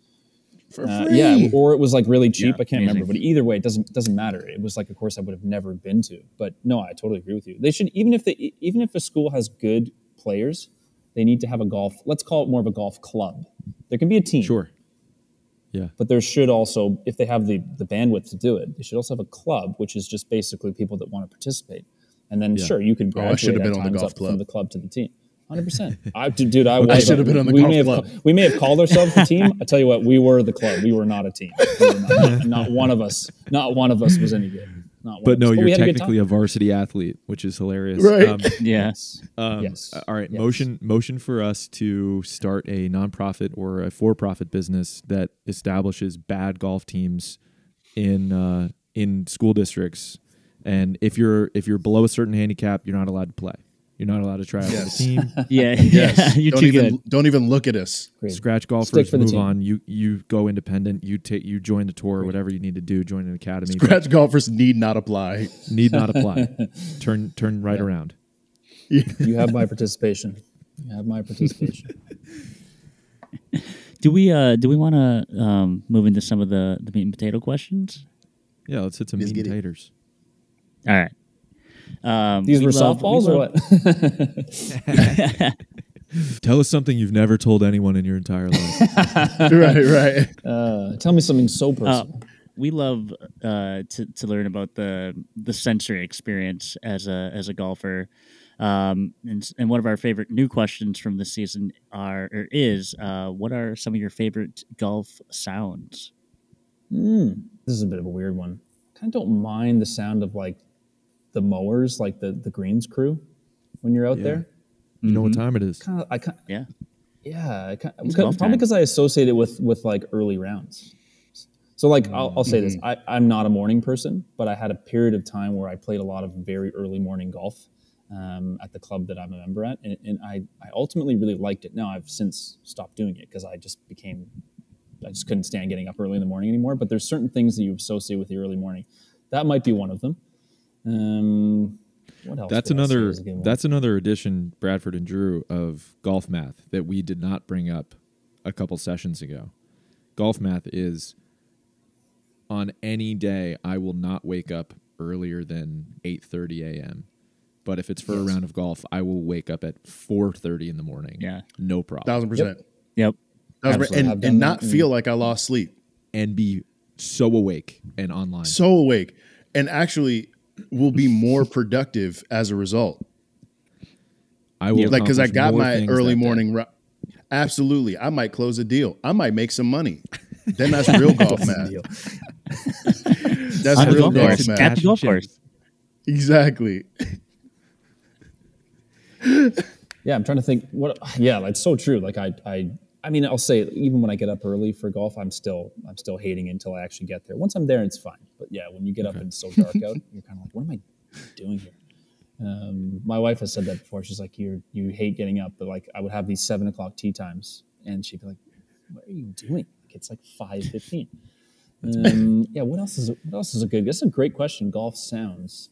for Uh, free. yeah, or it was like really cheap. Yeah, I can't remember, but either way, it doesn't doesn't matter. It was like a course I would have never been to. But no, I totally agree with you. They should even if they even if a school has good players, they need to have a golf. Let's call it more of a golf club. There can be a team, Sure. Yeah. but there should also, if they have the the bandwidth to do it, they should also have a club, which is just basically people that want to participate. And then Yeah. sure, you could Oh, I should have been on the times golf up club. from the club to the team. Hundred percent. I dude, dude, I, I should have been on the we golf may have, club. We may have called ourselves the team. I tell you what, we were the club. We were not a team. We were not, not one of us. Not one of us was any good. Not But of no, us. you're we had a technically a varsity athlete, which is hilarious. Right. Um, Yes. Um, Yes. All right. Yes. Motion motion for us to start a nonprofit or a for-profit business that establishes bad golf teams in uh, in school districts. And if you're if you're below a certain handicap, you're not allowed to play. You're not allowed to try out Yes. for the team. Yeah. Yes. yeah. You're don't too even good. don't even look at us. Agreed. Scratch golfers Stick for the move team. on. You you go independent. You take you join the tour, whatever you need to do. Join an academy. Scratch golfers need not apply. need not apply. turn turn right around. You have my participation. You have my participation. Do we uh do we want to um move into some of the the meat and potato questions? Yeah, let's hit some Let's meat and potatoes. it. All right. Um, These we were love- we softballs or what? Tell us something you've never told anyone in your entire life. right, right. Uh, tell me something so Uh, personal. we love uh, to to learn about the the sensory experience as a as a golfer. Um, and, and one of our favorite new questions from this season are or is uh, what are some of your favorite golf sounds? Mm, this is a bit of a weird one. I kind of don't mind the sound of like the mowers, like the the greens crew, when you're out Yeah. there. You know what time it is. Kind of, I kind, Yeah, yeah, I kind, It's because- probably time. because I associate it with with like early rounds. So like I'll, I'll say this: I, I'm not a morning person, but I had a period of time where I played a lot of very early morning golf um, at the club that I'm a member at, and, and I I ultimately really liked it. Now I've since stopped doing it because I just became I just couldn't stand getting up early in the morning anymore. But there's certain things that you associate with the early morning. That might be one of them. Um, what else? That's would I say another is a good one? that's another addition, Bradford and Drew, of golf math that we did not bring up a couple sessions ago. Golf math is on any day I will not wake up earlier than eight thirty a.m. But if it's for a round of golf, I will wake up at four thirty in the morning. Yeah. no problem, Thousand percent. yep. Thousand percent. And, and not and- feel like I lost sleep. and be so awake and online. So awake. And actually will be more productive as a result. I will Like because I got my early morning ru- Absolutely. I might close a deal. I might make some money. Then that's real golf math. That's On the real golf golf math. At the golf course. Exactly. Yeah, I'm trying to think. What? Yeah, it's so true. Like I, I, I mean, I'll say even when I get up early for golf, I'm still, I'm still hating until I actually get there. Once I'm there, it's fine. But yeah, when you get up and it's so dark out, you're kind of like, what am I doing here? Um, my wife has said that before. She's like, you, you hate getting up, but like I would have these seven o'clock tea times, and she'd be like, what are you doing? Like, it's like five fifteen. Um, yeah, what else is what else is a good? That's a great question. Golf sounds.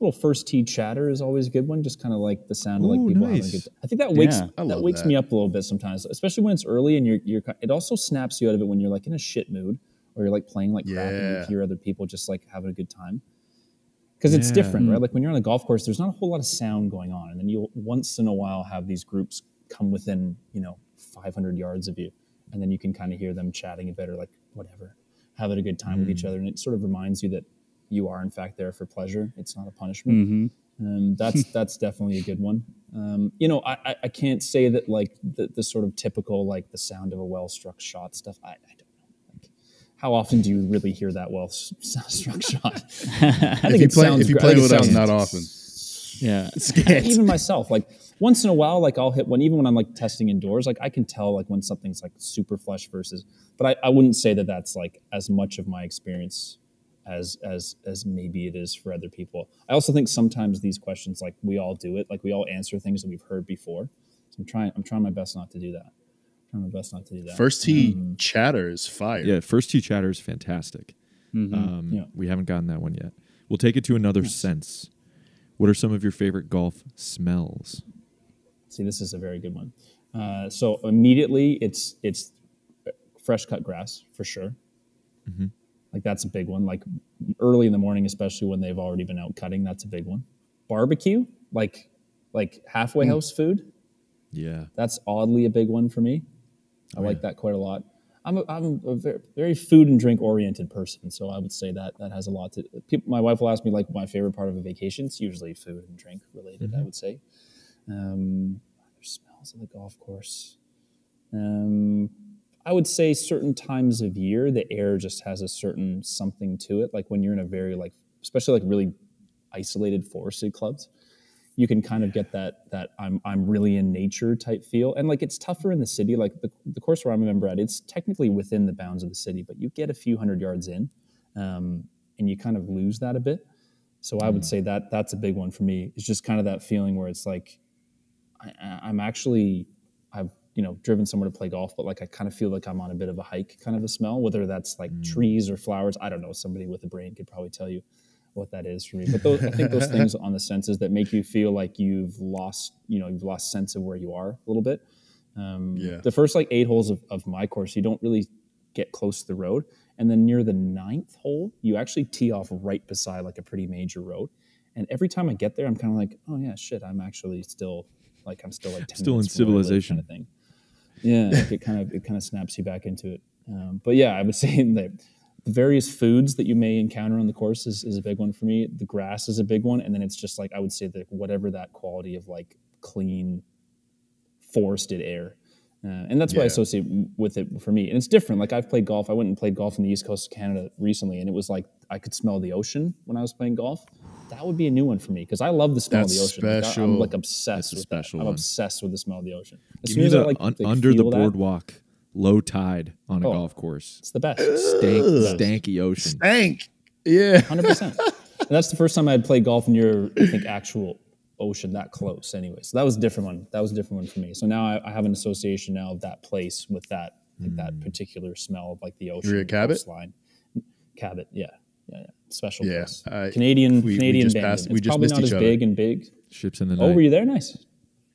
Little first tee chatter is always a good one. Just kind of like the sound of like Ooh, people having a nice. good. I think that wakes Yeah. That wakes that. me up a little bit sometimes, especially when it's early and you're you're. It also snaps you out of it when you're like in a shit mood or you're like playing like crap and you hear other people just like having a good time. Because it's Yeah. different, right? Mm. Like when you're on a golf course, there's not a whole lot of sound going on, and then you'll once in a while have these groups come within you know 500 yards of you, and then you can kind of hear them chatting a bit or like whatever, having a good time with each mm. other, and it sort of reminds you that you are in fact there for pleasure. It's not a punishment. Mm-hmm. Um, that's that's definitely a good one. Um, you know, I, I, I can't say that like the, the sort of typical like the sound of a well struck shot stuff. I, I don't know. Like, how often do you really hear that well struck shot? I If think you it play, sounds if you play think it with us, not often. Yeah. even myself, like once in a while, like I'll hit one, even when I'm like testing indoors, like I can tell like when something's like super flush versus, but I, I wouldn't say that that's like as much of my experience as, as, as maybe it is for other people. I also think sometimes these questions, like we all do it, like we all answer things that we've heard before. So I'm trying, I'm trying my best not to do that. I'm trying my best not to do that. First tee Um, chatter is fire. Yeah, first tee chatter is fantastic. Mm-hmm. Um, Yeah. We haven't gotten that one yet. We'll take it to another sense. What are some of your favorite golf smells? See, this is a very good one. Uh, so immediately, it's it's fresh cut grass for sure. Like that's a big one. Like early in the morning, especially when they've already been out cutting, that's a big one. Barbecue, like like halfway house food, Yeah. that's oddly a big one for me. I like that quite a lot. I'm a, I'm a very, very food and drink oriented person, so I would say that that has a lot to. People, my wife will ask me like my favorite part of a vacation. It's usually food and drink related. I would say. Um, other smells of the golf course. Um, I would say certain times of year, the air just has a certain something to it. Like when you're in a very like, especially like really isolated forested clubs, you can kind of get that that I'm I'm really in nature type feel. And like it's tougher in the city. Like the, the course where I'm a member at, it's technically within the bounds of the city, but you get a few hundred yards in, um, and you kind of lose that a bit. So I would say that that's a big one for me. It's just kind of that feeling where it's like I, I'm actually you know driven somewhere to play golf, but like I kind of feel like I'm on a bit of a hike, kind of a smell. Whether that's like trees or flowers, I don't know. Somebody with a brain could probably tell you what that is for me. But those, I think those things on the senses that make you feel like you've lost you know you've lost sense of where you are a little bit. Um, Yeah. The first like eight holes of, of my course, you don't really get close to the road. And then near the ninth hole, you actually tee off right beside like a pretty major road. And every time I get there, I'm kind of like, oh yeah, shit, I'm actually still like I'm still like 10 Still in minutes I live civilization. kind of thing. Yeah, like it kind of it kind of snaps you back into it. Um, but yeah, I would say that the various foods that you may encounter on the course is, is a big one for me. The grass is a big one, and then it's just like I would say that whatever that quality of like clean forested air. Uh, and that's what I associate with it for me. And it's different. Like I've played golf. I went and played golf in the east coast of Canada recently, and it was like I could smell the ocean when I was playing golf. That would be a new one for me because I love the smell That's of the ocean. Like, I- I'm like obsessed That's with special that. I'm obsessed with the smell of the ocean. As Give me as I like, un- like, under the feel that, boardwalk, low tide on a Oh. golf course. it's the best. Stank, stanky ocean. Stank. Yeah. Hundred percent. And that's the first time I had played golf near, I think, actual ocean that close. Anyway, so that was a different one. That was a different one for me. So now I, I have an association now of that place with that, like that particular smell of like the ocean. at Cabot? line. Cabot, yeah, yeah, yeah. Special Yeah, place. I- Canadian, we- we Canadian just Bandon. passed- It's we just probably missed not each as other. big and big. Ships in the Oh, were you there? Nice.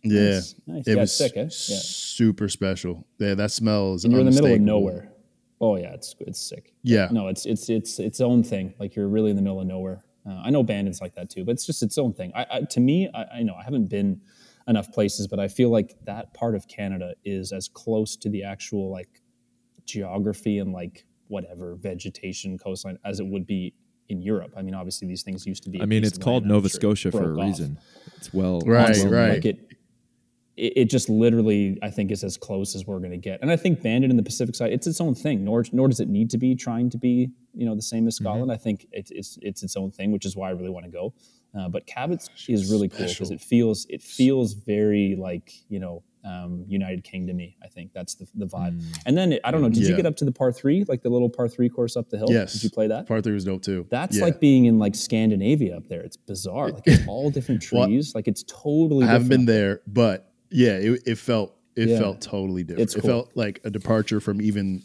Yeah. Nice. nice. It yeah, was sick, eh? Yeah. super special. Yeah, that smell is And you're in the middle of nowhere. Oh yeah, it's it's sick. Yeah. No, it's it's it's its own thing. Like you're really in the middle of nowhere. Uh, I know Bandon's like that too, but it's just its own thing. I, I to me, I, I know I haven't been enough places, but I feel like that part of Canada is as close to the actual like geography and like whatever vegetation coastline as it would be in Europe. I mean, obviously these things used to be. I mean, it's called Nova sure Scotia for a off. reason. It's well, Right, well right. Like it, it, it just literally, I think, is as close as we're going to get. And I think Bandon in the Pacific side, it's its own thing. Nor, nor does it need to be trying to be, you know, the same as Scotland. I think it's, it's it's its own thing, which is why I really want to go. Uh, but Cabot is really cool because it feels it feels very like you know um, United Kingdomy. I think that's the, the vibe. And then I don't know. Did you get up to the par three, like the little par three course up the hill? Yes. Did you play that? Par three was dope too. That's Yeah. like being in like Scandinavia up there. It's bizarre. Like it's all different Well, trees. like it's totally. I haven't been there, but yeah, it, it felt it Yeah. felt totally different. It's It felt like a departure from even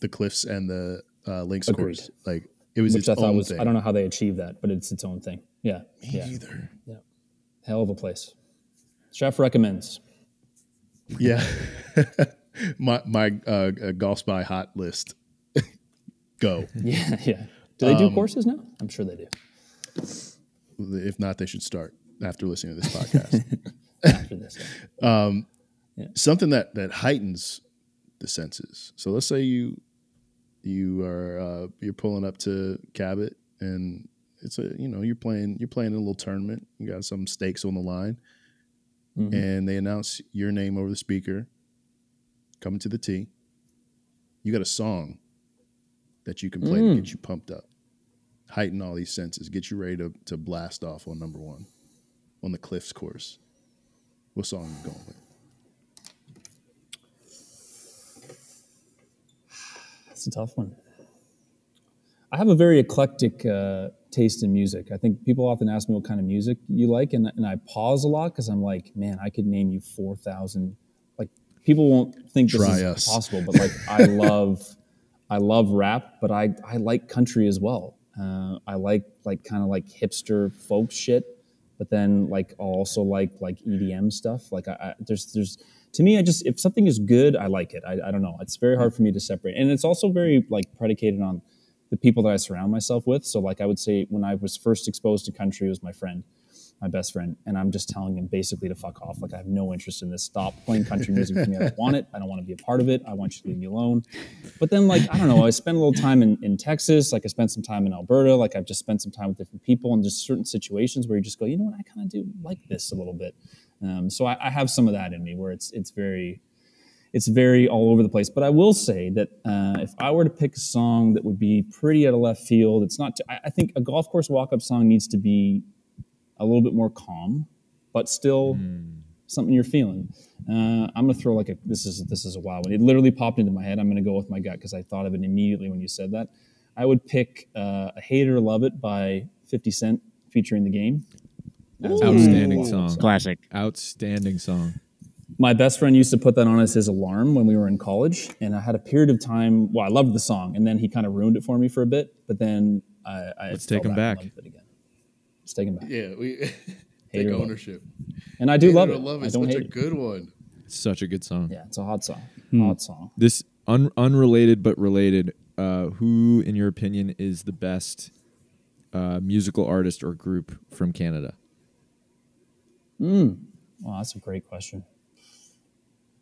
the cliffs and the uh, Link's Agreed. course. Like it was which its I thought was thing. I don't know how they achieved that, but it's its own thing. Yeah, Me yeah, either. hell of a place. Chef recommends. Yeah. my my uh, uh, golf spy hot list. Go. Yeah, yeah. Do they do Um, courses now? I'm sure they do. If not, they should start after listening to this podcast. After this, Something that that heightens the senses. So let's say you you are uh, you're pulling up to Cabot and it's a you know you're playing you're playing a little tournament. You got some stakes on the line, Mhm. and they announce your name over the speaker. Coming to the tee. You got a song that you can play to get you pumped up, heighten all these senses, get you ready to to blast off on number one, on the Cliffs course. What song you going with? That's a tough one. I have a very eclectic uh, taste in music. I think people often ask me what kind of music you like, and, and I pause a lot because I'm like, man, I could name you 4,000. Like, people won't think this is us. possible, but like, I love, I love rap, but I, I like country as well. Uh, I like like kind of like hipster folk shit, but then like I'll also like like EDM stuff. Like I, I there's there's to me, I just if something is good, I like it. I, I don't know. It's very hard for me to separate, and it's also very like predicated on the people that I surround myself with. So like I would say when I was first exposed to country, it was my friend, my best friend, and I'm just telling him basically to fuck off. Like I have no interest in this. Stop playing country music for me. I don't want it. I don't want to be a part of it. I want you to leave me alone. But then like I don't know. I spent a little time in, in Texas. Like I spent some time in Alberta. Like I've just spent some time with different people and just certain situations where you just go, you know what, I kind of do like this a little bit. Um, so I, I have some of that in me where it's it's very it's very all over the place. But I will say that uh, if I were to pick a song that would be pretty out of left field, it's not. I I think a golf course walk up song needs to be a little bit more calm, but still something you're feeling. Uh, I'm gonna throw like a this is this is a wild one. It literally popped into my head. I'm gonna go with my gut because I thought of it immediately when you said that. I would pick uh, "A "Hater Love It" by 50 Cent featuring the game. as my Outstanding walk-up song. Classic. Outstanding song. my best friend used to put that on as his alarm when we were in college and i had a period of time well i loved the song and then he kind of ruined it for me for a bit but then i, I Let's take him and back. Loved it take him back Yeah, we take or love. ownership. and i do Hate love it love i is don't such hate a it good one. It's such a good song. yeah it's a hot song Hmm. hot song This un- unrelated but related. Uh, who, in your opinion, is the best uh, musical artist or group from Canada? oh that's a great question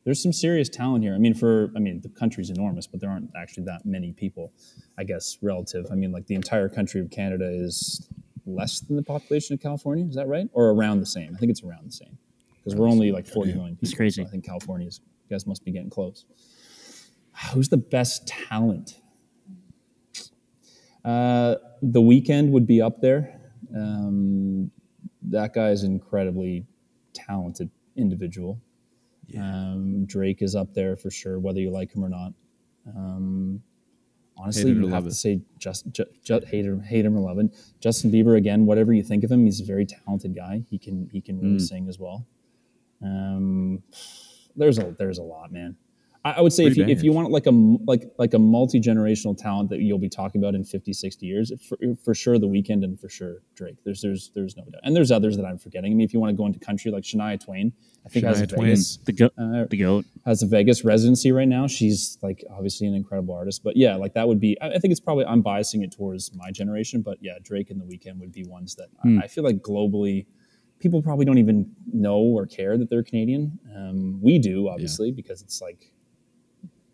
there's some serious talent here i mean for i mean the country's enormous but there aren't actually that many people i guess relative i mean like the entire country of canada is less than the population of california is that right or around the same i think it's around the same because we're only like 40 million people. It's crazy. So I think California's you guys must be getting close. Who's the best talent? Uh, the Weeknd would be up there. Um, that guy is an incredibly talented individual. Um, Drake is up there for sure, whether you like him or not. Um, honestly, Hate it or you have to it. say just, just, just hate him, hate him or love him. Justin Bieber again. Whatever you think of him, he's a very talented guy. He can he can Mm. really sing as well. Um, there's a there's a lot, man. I, I would say if Pretty you, if you want like a m- like like a multi generational talent that you'll be talking about in 50, 60 years, for, for sure the Weeknd and for sure Drake. There's there's there's no doubt, and there's others that I'm forgetting. I mean, if you want to go into country like Shania Twain, I think has a Twain. Vegas The goat. uh, The goat. has a Vegas residency right now. She's like obviously an incredible artist, but yeah, like that would be. I I think it's probably I'm biasing it towards my generation, but yeah, Drake and The Weeknd would be ones that I, I feel like globally, people probably don't even know or care that they're Canadian. Um, we do obviously because it's like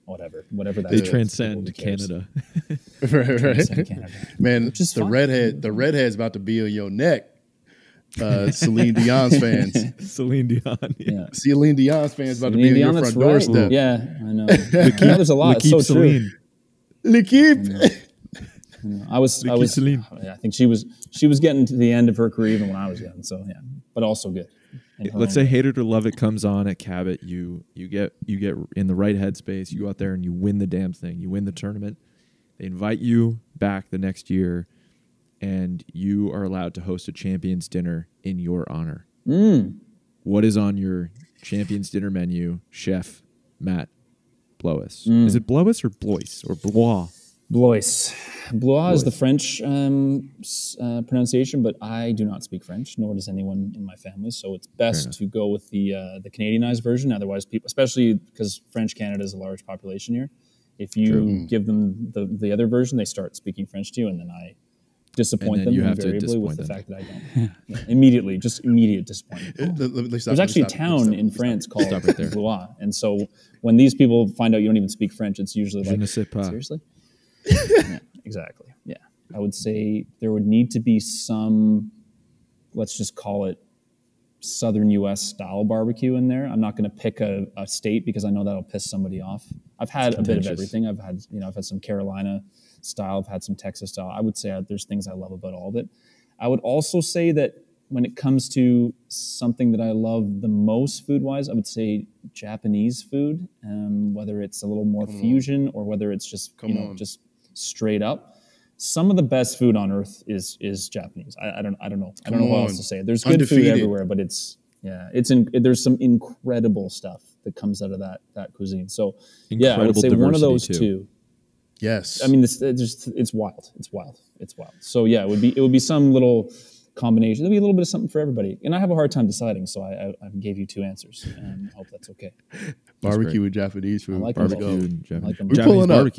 whatever, whatever that They is. transcend Canada. right, Transcend right. Canada. Man, is the fine. redhead, the redhead's about to be on your neck. Uh, Celine Dion's fans. Celine Dion. Yeah. Yeah. Celine Dion's fans about to Celine be on your front right. doorstep. Yeah, I know. Yeah, there's a lot. It's L'Equipe so true. Celine. L'équipe. I was, I was, Celine. I think she was, she was getting to the end of her career even when I was young. So yeah, but also good. Let's say hate it or love it comes on at Cabot. You you get you get in the right headspace. You go out there and you win the damn thing. You win the tournament. They invite you back the next year, and you are allowed to host a champions dinner in your honor. Mm. What is on your champions dinner menu, Chef Matt Blois? Mm. Is it Blois or Blois or Blois? Blois. Blois is the French um, uh, pronunciation, but I do not speak French, nor does anyone in my family. So it's best to go with the uh, the Canadianized version. Otherwise, people, especially because French Canada is a large population here, if you give them the, the other version, they start speaking French to you, and then I disappoint then them you have to invariably with the fact that I don't. Yeah, immediately, just immediate disappointment. Let- let- let me stop, There's let me actually a stop, let me town stop, in let me. France called Stop right. Blois, and so when these people find out you don't even speak French, it's usually Je like, ne sais pas. seriously? Yeah, exactly. Yeah, I would say there would need to be some, let's just call it southern U.S. style barbecue in there. I'm not going to pick a, a state because I know that'll piss somebody off. I've had a bit of everything. I've had you know I've had some Carolina style. I've had some Texas style. I would say there's things I love about all of it. I would also say that when it comes to something that I love the most food wise, I would say Japanese food, um, whether it's a little more fusion or whether it's just Come you know on. just straight up. Some of the best food on earth is is Japanese. I, I don't I don't know. I don't know Come what else to say. There's good food everywhere, but it's yeah, it's in, there's some incredible stuff that comes out of that that cuisine. So yeah, I would say one of those too. two. Yes. I mean, this it's just it's wild. It's wild. It's wild. So yeah, it would be it would be some little combination. There'd be a little bit of something for everybody. And I have a hard time deciding, so I, I, I gave you two answers, and I hope that's okay. barbecue and Japanese food. I like them Barbecue both. and Japanese, like them. We're Japanese pulling up.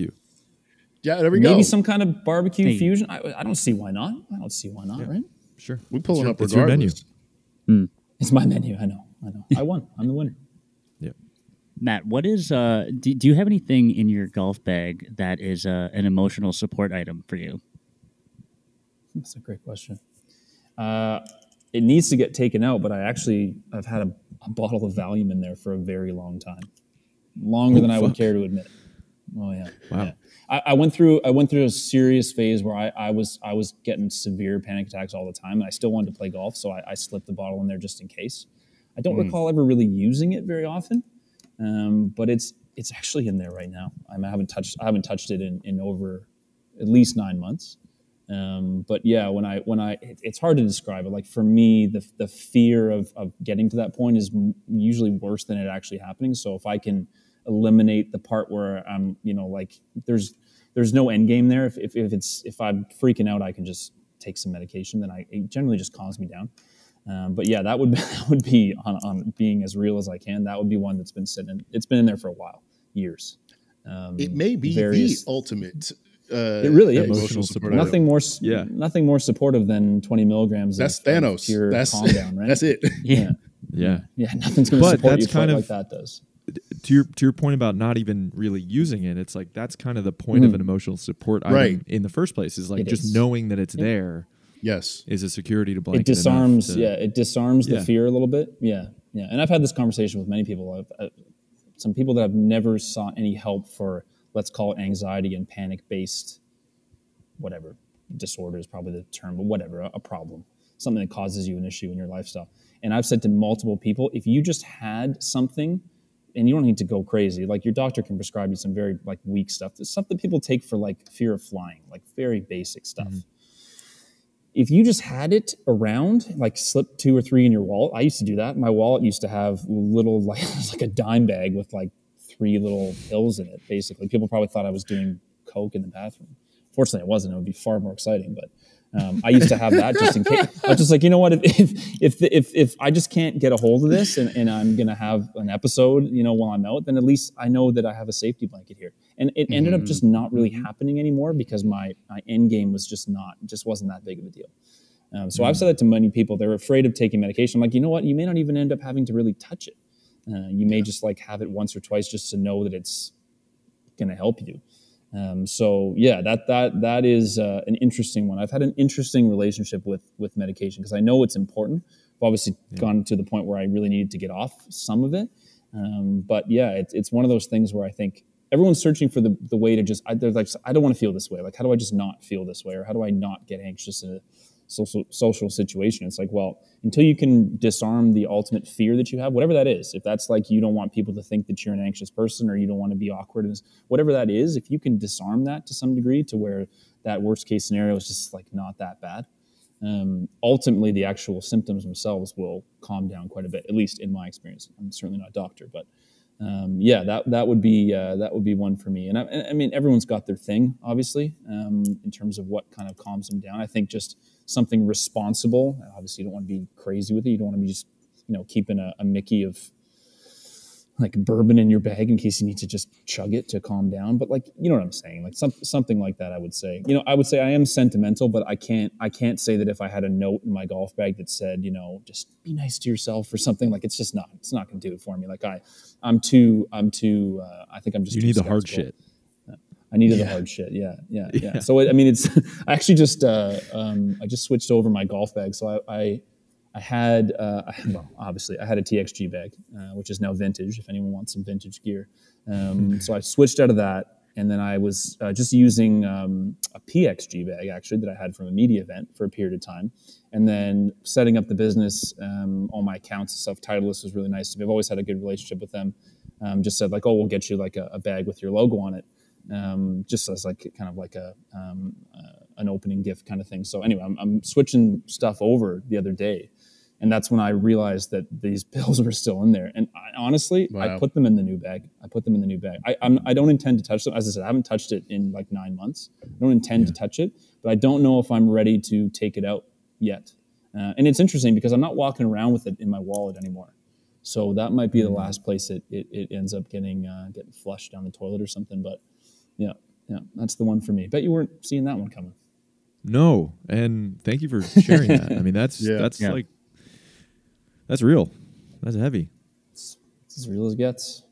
Barbecue. Yeah, there we go. Maybe some kind of barbecue Hey. fusion. I, I don't see why not. I don't see why not. Right? Sure. We're pulling your- up it's your menu. regardless. It's my menu. I know. I know. I won. I'm the winner. Yeah. Matt, what is uh do, do you have anything in your golf bag that is uh, an emotional support item for you? That's a great question. Uh, it needs to get taken out, but I actually I've had a, a bottle of Valium in there for a very long time, longer Oh, than I would care to admit. Oh yeah, Wow. yeah. I, I went through I went through a serious phase where I, I was I was getting severe panic attacks all the time, and I still wanted to play golf, so I, I slipped the bottle in there just in case. I don't recall ever really using it very often, um, but it's it's actually in there right now. I, I haven't touched I haven't touched it in, in over at least nine months. Um, but yeah, when I when I it, it's hard to describe it. Like for me, the the fear of of getting to that point is m- usually worse than it actually happening. So if I can eliminate the part where I'm, you know, like there's there's no end game there. If if, if it's if I'm freaking out, I can just take some medication. Then I it generally just calms me down. Um, but yeah, that would that would be on, on being as real as I can. That would be one that's been sitting. It's been in there for a while, years. Um, It may be various- the ultimate. Uh, It really is. Emotional support. nothing more Yeah. nothing more supportive than 20 milligrams That's of, of Thanos. pure That's calm down right That's it. Yeah. Yeah. yeah nothing's going to But support that's you quite kind of- like that does to your to your point about not even really using it, it's like that's kind of the point of an emotional support item Right. in the first place. Is like It just is. knowing that it's there Yes. is a security to it blanket. enough disarms to- yeah it disarms the fear a little bit yeah yeah and i've had this conversation with many people I've, uh, some people that have never sought any help for let's call it anxiety and panic based whatever disorder is probably the term but whatever a, a problem something that causes you an issue in your lifestyle and i've said to multiple people if you just had something and you don't need to go crazy like your doctor can prescribe you some very like weak stuff the stuff that people take for like fear of flying like very basic stuff mm-hmm. if you just had it around, like slip two or three in your wallet, I used to do that. My wallet used to have little, like, like a dime bag with like three little pills in it, basically. People probably thought I was doing Coke in the bathroom. Fortunately, it wasn't. It would be far more exciting. But um, I used to have that just in case. I was just like, you know what? If if if if, if I just can't get a hold of this and, and I'm gonna have an episode, you know, while I'm out, then at least I know that I have a safety blanket here. And it ended up just not really happening anymore because my my end game was just not just wasn't that big of a deal. Um, so I've said that to many people. They're afraid of taking medication. I'm like, you know what? You may not even end up having to really touch it. Uh, you may just like have it once or twice just to know that it's going to help you. Um, so yeah, that that that is uh, an interesting one. I've had an interesting relationship with with medication because I know it's important. I've obviously gone to the point where I really needed to get off some of it. Um, but yeah, it's it's one of those things where I think everyone's searching for the the way to just I, they're like I don't want to feel this way. Like how do I just not feel this way, or how do I not get anxious in a social social situation? It's like well, until you can disarm the ultimate fear that you have, whatever that is. If that's like you don't want people to think that you're an anxious person, or you don't want to be awkward, whatever that is, if you can disarm that to some degree to where that worst case scenario is just like not that bad um, ultimately the actual symptoms themselves will calm down quite a bit, at least in my experience. I'm certainly not a doctor, but um, yeah, that that would be uh, that would be one for me. And I, I mean, everyone's got their thing, obviously, um, in terms of what kind of calms them down. I think just something responsible. Obviously, you don't want to be crazy with it. You don't want to be just you know keeping a, a Mickey of like bourbon in your bag in case you need to just chug it to calm down. But like, you know what I'm saying? Like some, something like that, I would say. You know, I would say I am sentimental, but I can't, I can't say that if I had a note in my golf bag that said, you know, just be nice to yourself or something. Like it's just not, it's not going to do it for me. Like I, I'm too, I'm too. Uh, I think I'm just. You too need the hard shit. I needed the hard shit. Yeah, yeah, yeah. So I mean, it's. I actually just, uh, um, I just switched over my golf bag. So I, I I had, uh, well, obviously, I had a TXG bag, uh, which is now vintage. If anyone wants some vintage gear, um, so I switched out of that, and then I was uh, just using um, a PXG bag actually that I had from a media event for a period of time, and then setting up the business, um, all my accounts and stuff. Titleist was really nice to me. I've always had a good relationship with them. Um, just said like, oh, we'll get you like a, a bag with your logo on it, um, just as like kind of like a um, uh, an opening gift kind of thing. So anyway, I'm, I'm switching stuff over the other day and that's when I realized that these pills were still in there. And I, honestly, I put them in the new bag. I put them in the new bag. I, I'm, I don't intend to touch them. As I said, I haven't touched it in like nine months. I don't intend to touch it, but I don't know if I'm ready to take it out yet. Uh, and it's interesting because I'm not walking around with it in my wallet anymore. So that might be the last place it, it, it ends up getting uh, getting flushed down the toilet or something. But yeah, yeah, that's the one for me. Bet you weren't seeing that one coming. No, and thank you for sharing that. I mean, that's Yeah. that's Yeah. like that's real. That's heavy. it's as real as it gets.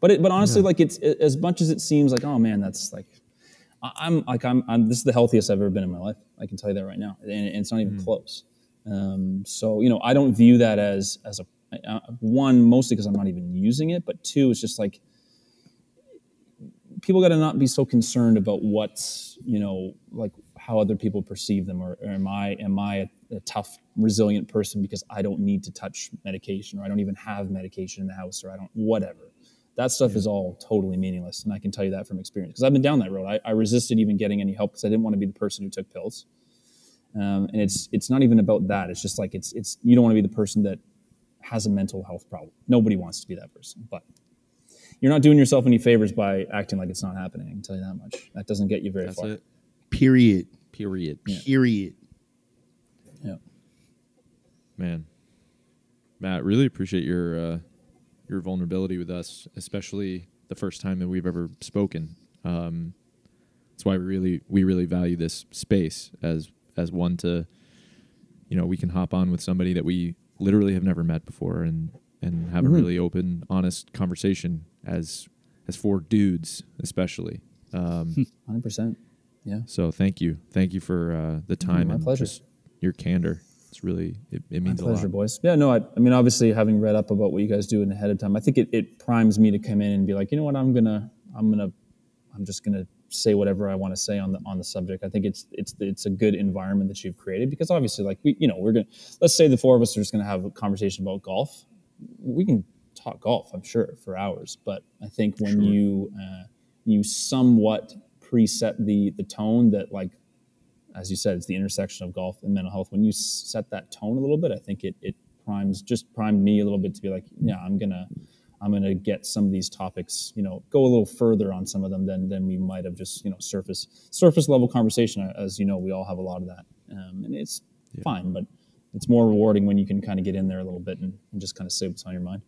But it, but honestly, like it's it, as much as it seems like, oh man, that's like, I- I'm like I'm, I'm this is the healthiest I've ever been in my life. I can tell you that right now, and, and it's not even close. Um, so you know, I don't view that as as a uh, one mostly because I'm not even using it, but two, it's just like people got to not be so concerned about what's you know like how other people perceive them or, or am i am i a, a tough resilient person because i don't need to touch medication or i don't even have medication in the house or i don't whatever. That stuff is all totally meaningless and i can tell you that from experience because i've been down that road. I, I resisted even getting any help because i didn't want to be the person who took pills. Um, and it's it's not even about that. It's just like it's it's you don't want to be the person that has a mental health problem. Nobody wants to be that person but you're not doing yourself any favors by acting like it's not happening. I can tell you that much. That doesn't get you very That's far. it. Period. Period. Period. Yeah. Man, Matt, really appreciate your uh, your vulnerability with us, especially the first time that we've ever spoken. Um, that's why we really we really value this space as as one to, you know, we can hop on with somebody that we literally have never met before and and have Mm-hmm. a really open, honest conversation as as four dudes, especially. Um, Hundred percent. Yeah. so thank you, thank you for uh, the time my and pleasure. just your candor. It's really it, it means My means a pleasure, lot. boys. Yeah, no, I, I mean, obviously, having read up about what you guys do in ahead of time, I think it, it primes me to come in and be like, you know what, I'm gonna, I'm gonna, I'm just gonna say whatever I want to say on the on the subject. I think it's it's it's a good environment that you've created because obviously, like we, you know, we're gonna let's say the four of us are just gonna have a conversation about golf. We can talk golf, I'm sure, for hours. But I think when you uh, you somewhat preset the the tone that like as you said, it's the intersection of golf and mental health. When you set that tone a little bit, I think it it primes just primed me a little bit to be like, yeah, I'm gonna I'm gonna get some of these topics, you know, go a little further on some of them than than we might have just you know surface surface level conversation. As you know, we all have a lot of that, um, and it's fine, but it's more rewarding when you can kind of get in there a little bit and, and just kind of say what's on your mind.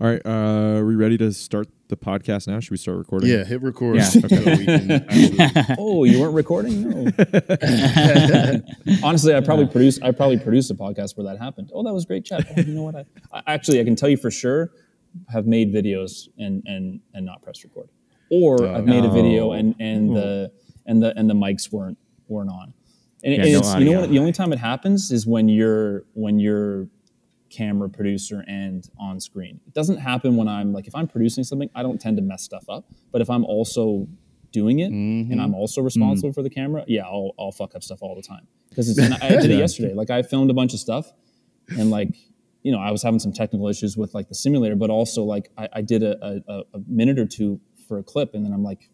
All right, uh, are we ready to start the podcast now? Should we start recording? Yeah, hit record. Yeah. So we can Oh, you weren't recording? No. Honestly, I probably produced. I probably produced a podcast where that happened. Oh, that was great chat. Oh, you know what? I, I actually I can tell you for sure, have made videos and and and not press record, or I've made a video and and the and the and the mics weren't weren't on. And, Yeah, and no it's, you know what? The only time it happens is when you're when you're camera producer and on screen. It doesn't happen when I'm like if I'm producing something, I don't tend to mess stuff up. But if I'm also doing it and I'm mm-hmm. also responsible mm-hmm. for the camera, yeah, I'll, I'll fuck up stuff all the time. Because I did it yesterday. Like I filmed a bunch of stuff and like you know I was having some technical issues with like the simulator, but also like I, I did a, a, a minute or two for a clip and then I'm like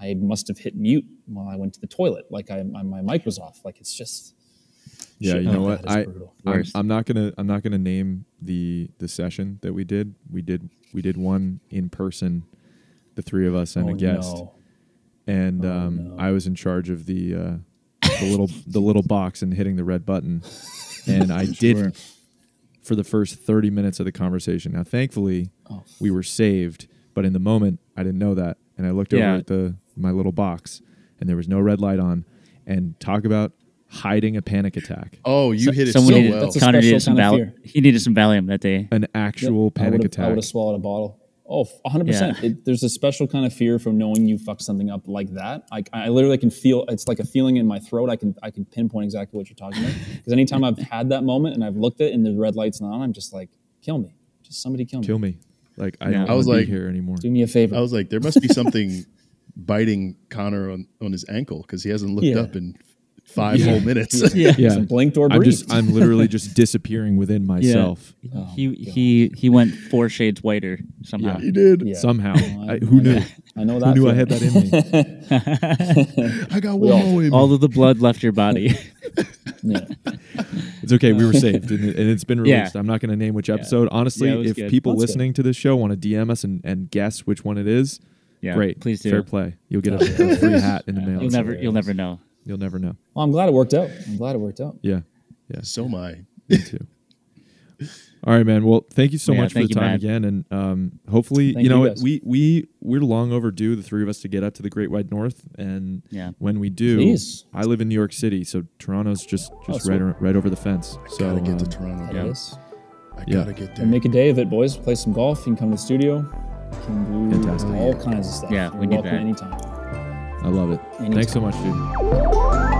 I must have hit mute while I went to the toilet. Like I, my, my mic was off. Like it's just Yeah, you know oh, what? I. I'm, I'm not gonna I'm not gonna name the the session that we did. We did we did one in person, the three of us and Oh, a guest, no. and um, no. I was in charge of the uh, the little the little box and hitting the red button, and I didn't for the first 30 minutes of the conversation. Now, thankfully, Oh. we were saved, but in the moment, I didn't know that, and I looked Yeah. over at the my little box, and there was no red light on. And talk about hiding a panic attack, Oh, you hit it so Someone needed, well. That's a Connor needed some kind of Val- He needed some Valium that day. an actual I panic would've- I would have swallowed a bottle. Oh, 100%. Yeah. It, there's a special kind of fear from knowing you fucked something up like that. I, I literally can feel it's like a feeling in my throat. I can I can pinpoint exactly what you're talking about. Because anytime I've had that moment and I've looked at it and the red light's not on, I'm just like, kill me. Just somebody kill me. Kill me, like I Yeah. don't I was like- be here anymore. Do me a favor. I was like, there must be something biting Connor on, on his ankle because he hasn't looked Yeah. up in five whole minutes. Yeah. Yeah, Hasn't blinked or I'm breathed. just I'm literally just disappearing within myself oh he he he went four shades whiter somehow. he did. Yeah. somehow. I- I, who I knew? know- I know that. Who knew I had that in me? I got We one all- more in me. All of the blood left your body. Yeah. It's okay. We were saved, and, it, and it's been Yeah. released. I'm not going to name which episode. Honestly, Yeah, if good. people That's good. listening to this show want to DM us and, and guess which one it is, yeah, great. Please do. Fair play. You'll get a, a free hat in the mail. You'll never you'll never know. You'll never know. Well, I'm glad it worked out. I'm glad it worked out. Yeah. Yeah. So am I. Me too. All right, man. Well, thank you so Yeah, much for the thank you, time Matt. again, and um, hopefully, Thank you know, you, we we we're long overdue, the three of us, to get up to the Great White North, and Yeah. when we do, Please. I live in New York City, so Toronto's just Oh, just sweet. right ar- right over the fence. So gotta get to um, Toronto. That Yeah. I gotta get there. And make a day of it, boys. Play some golf. You can come to the studio. Do Fantastic. all kinds of stuff. Yeah, we You're need that. anytime. I love it. Anytime. Thanks so much, dude.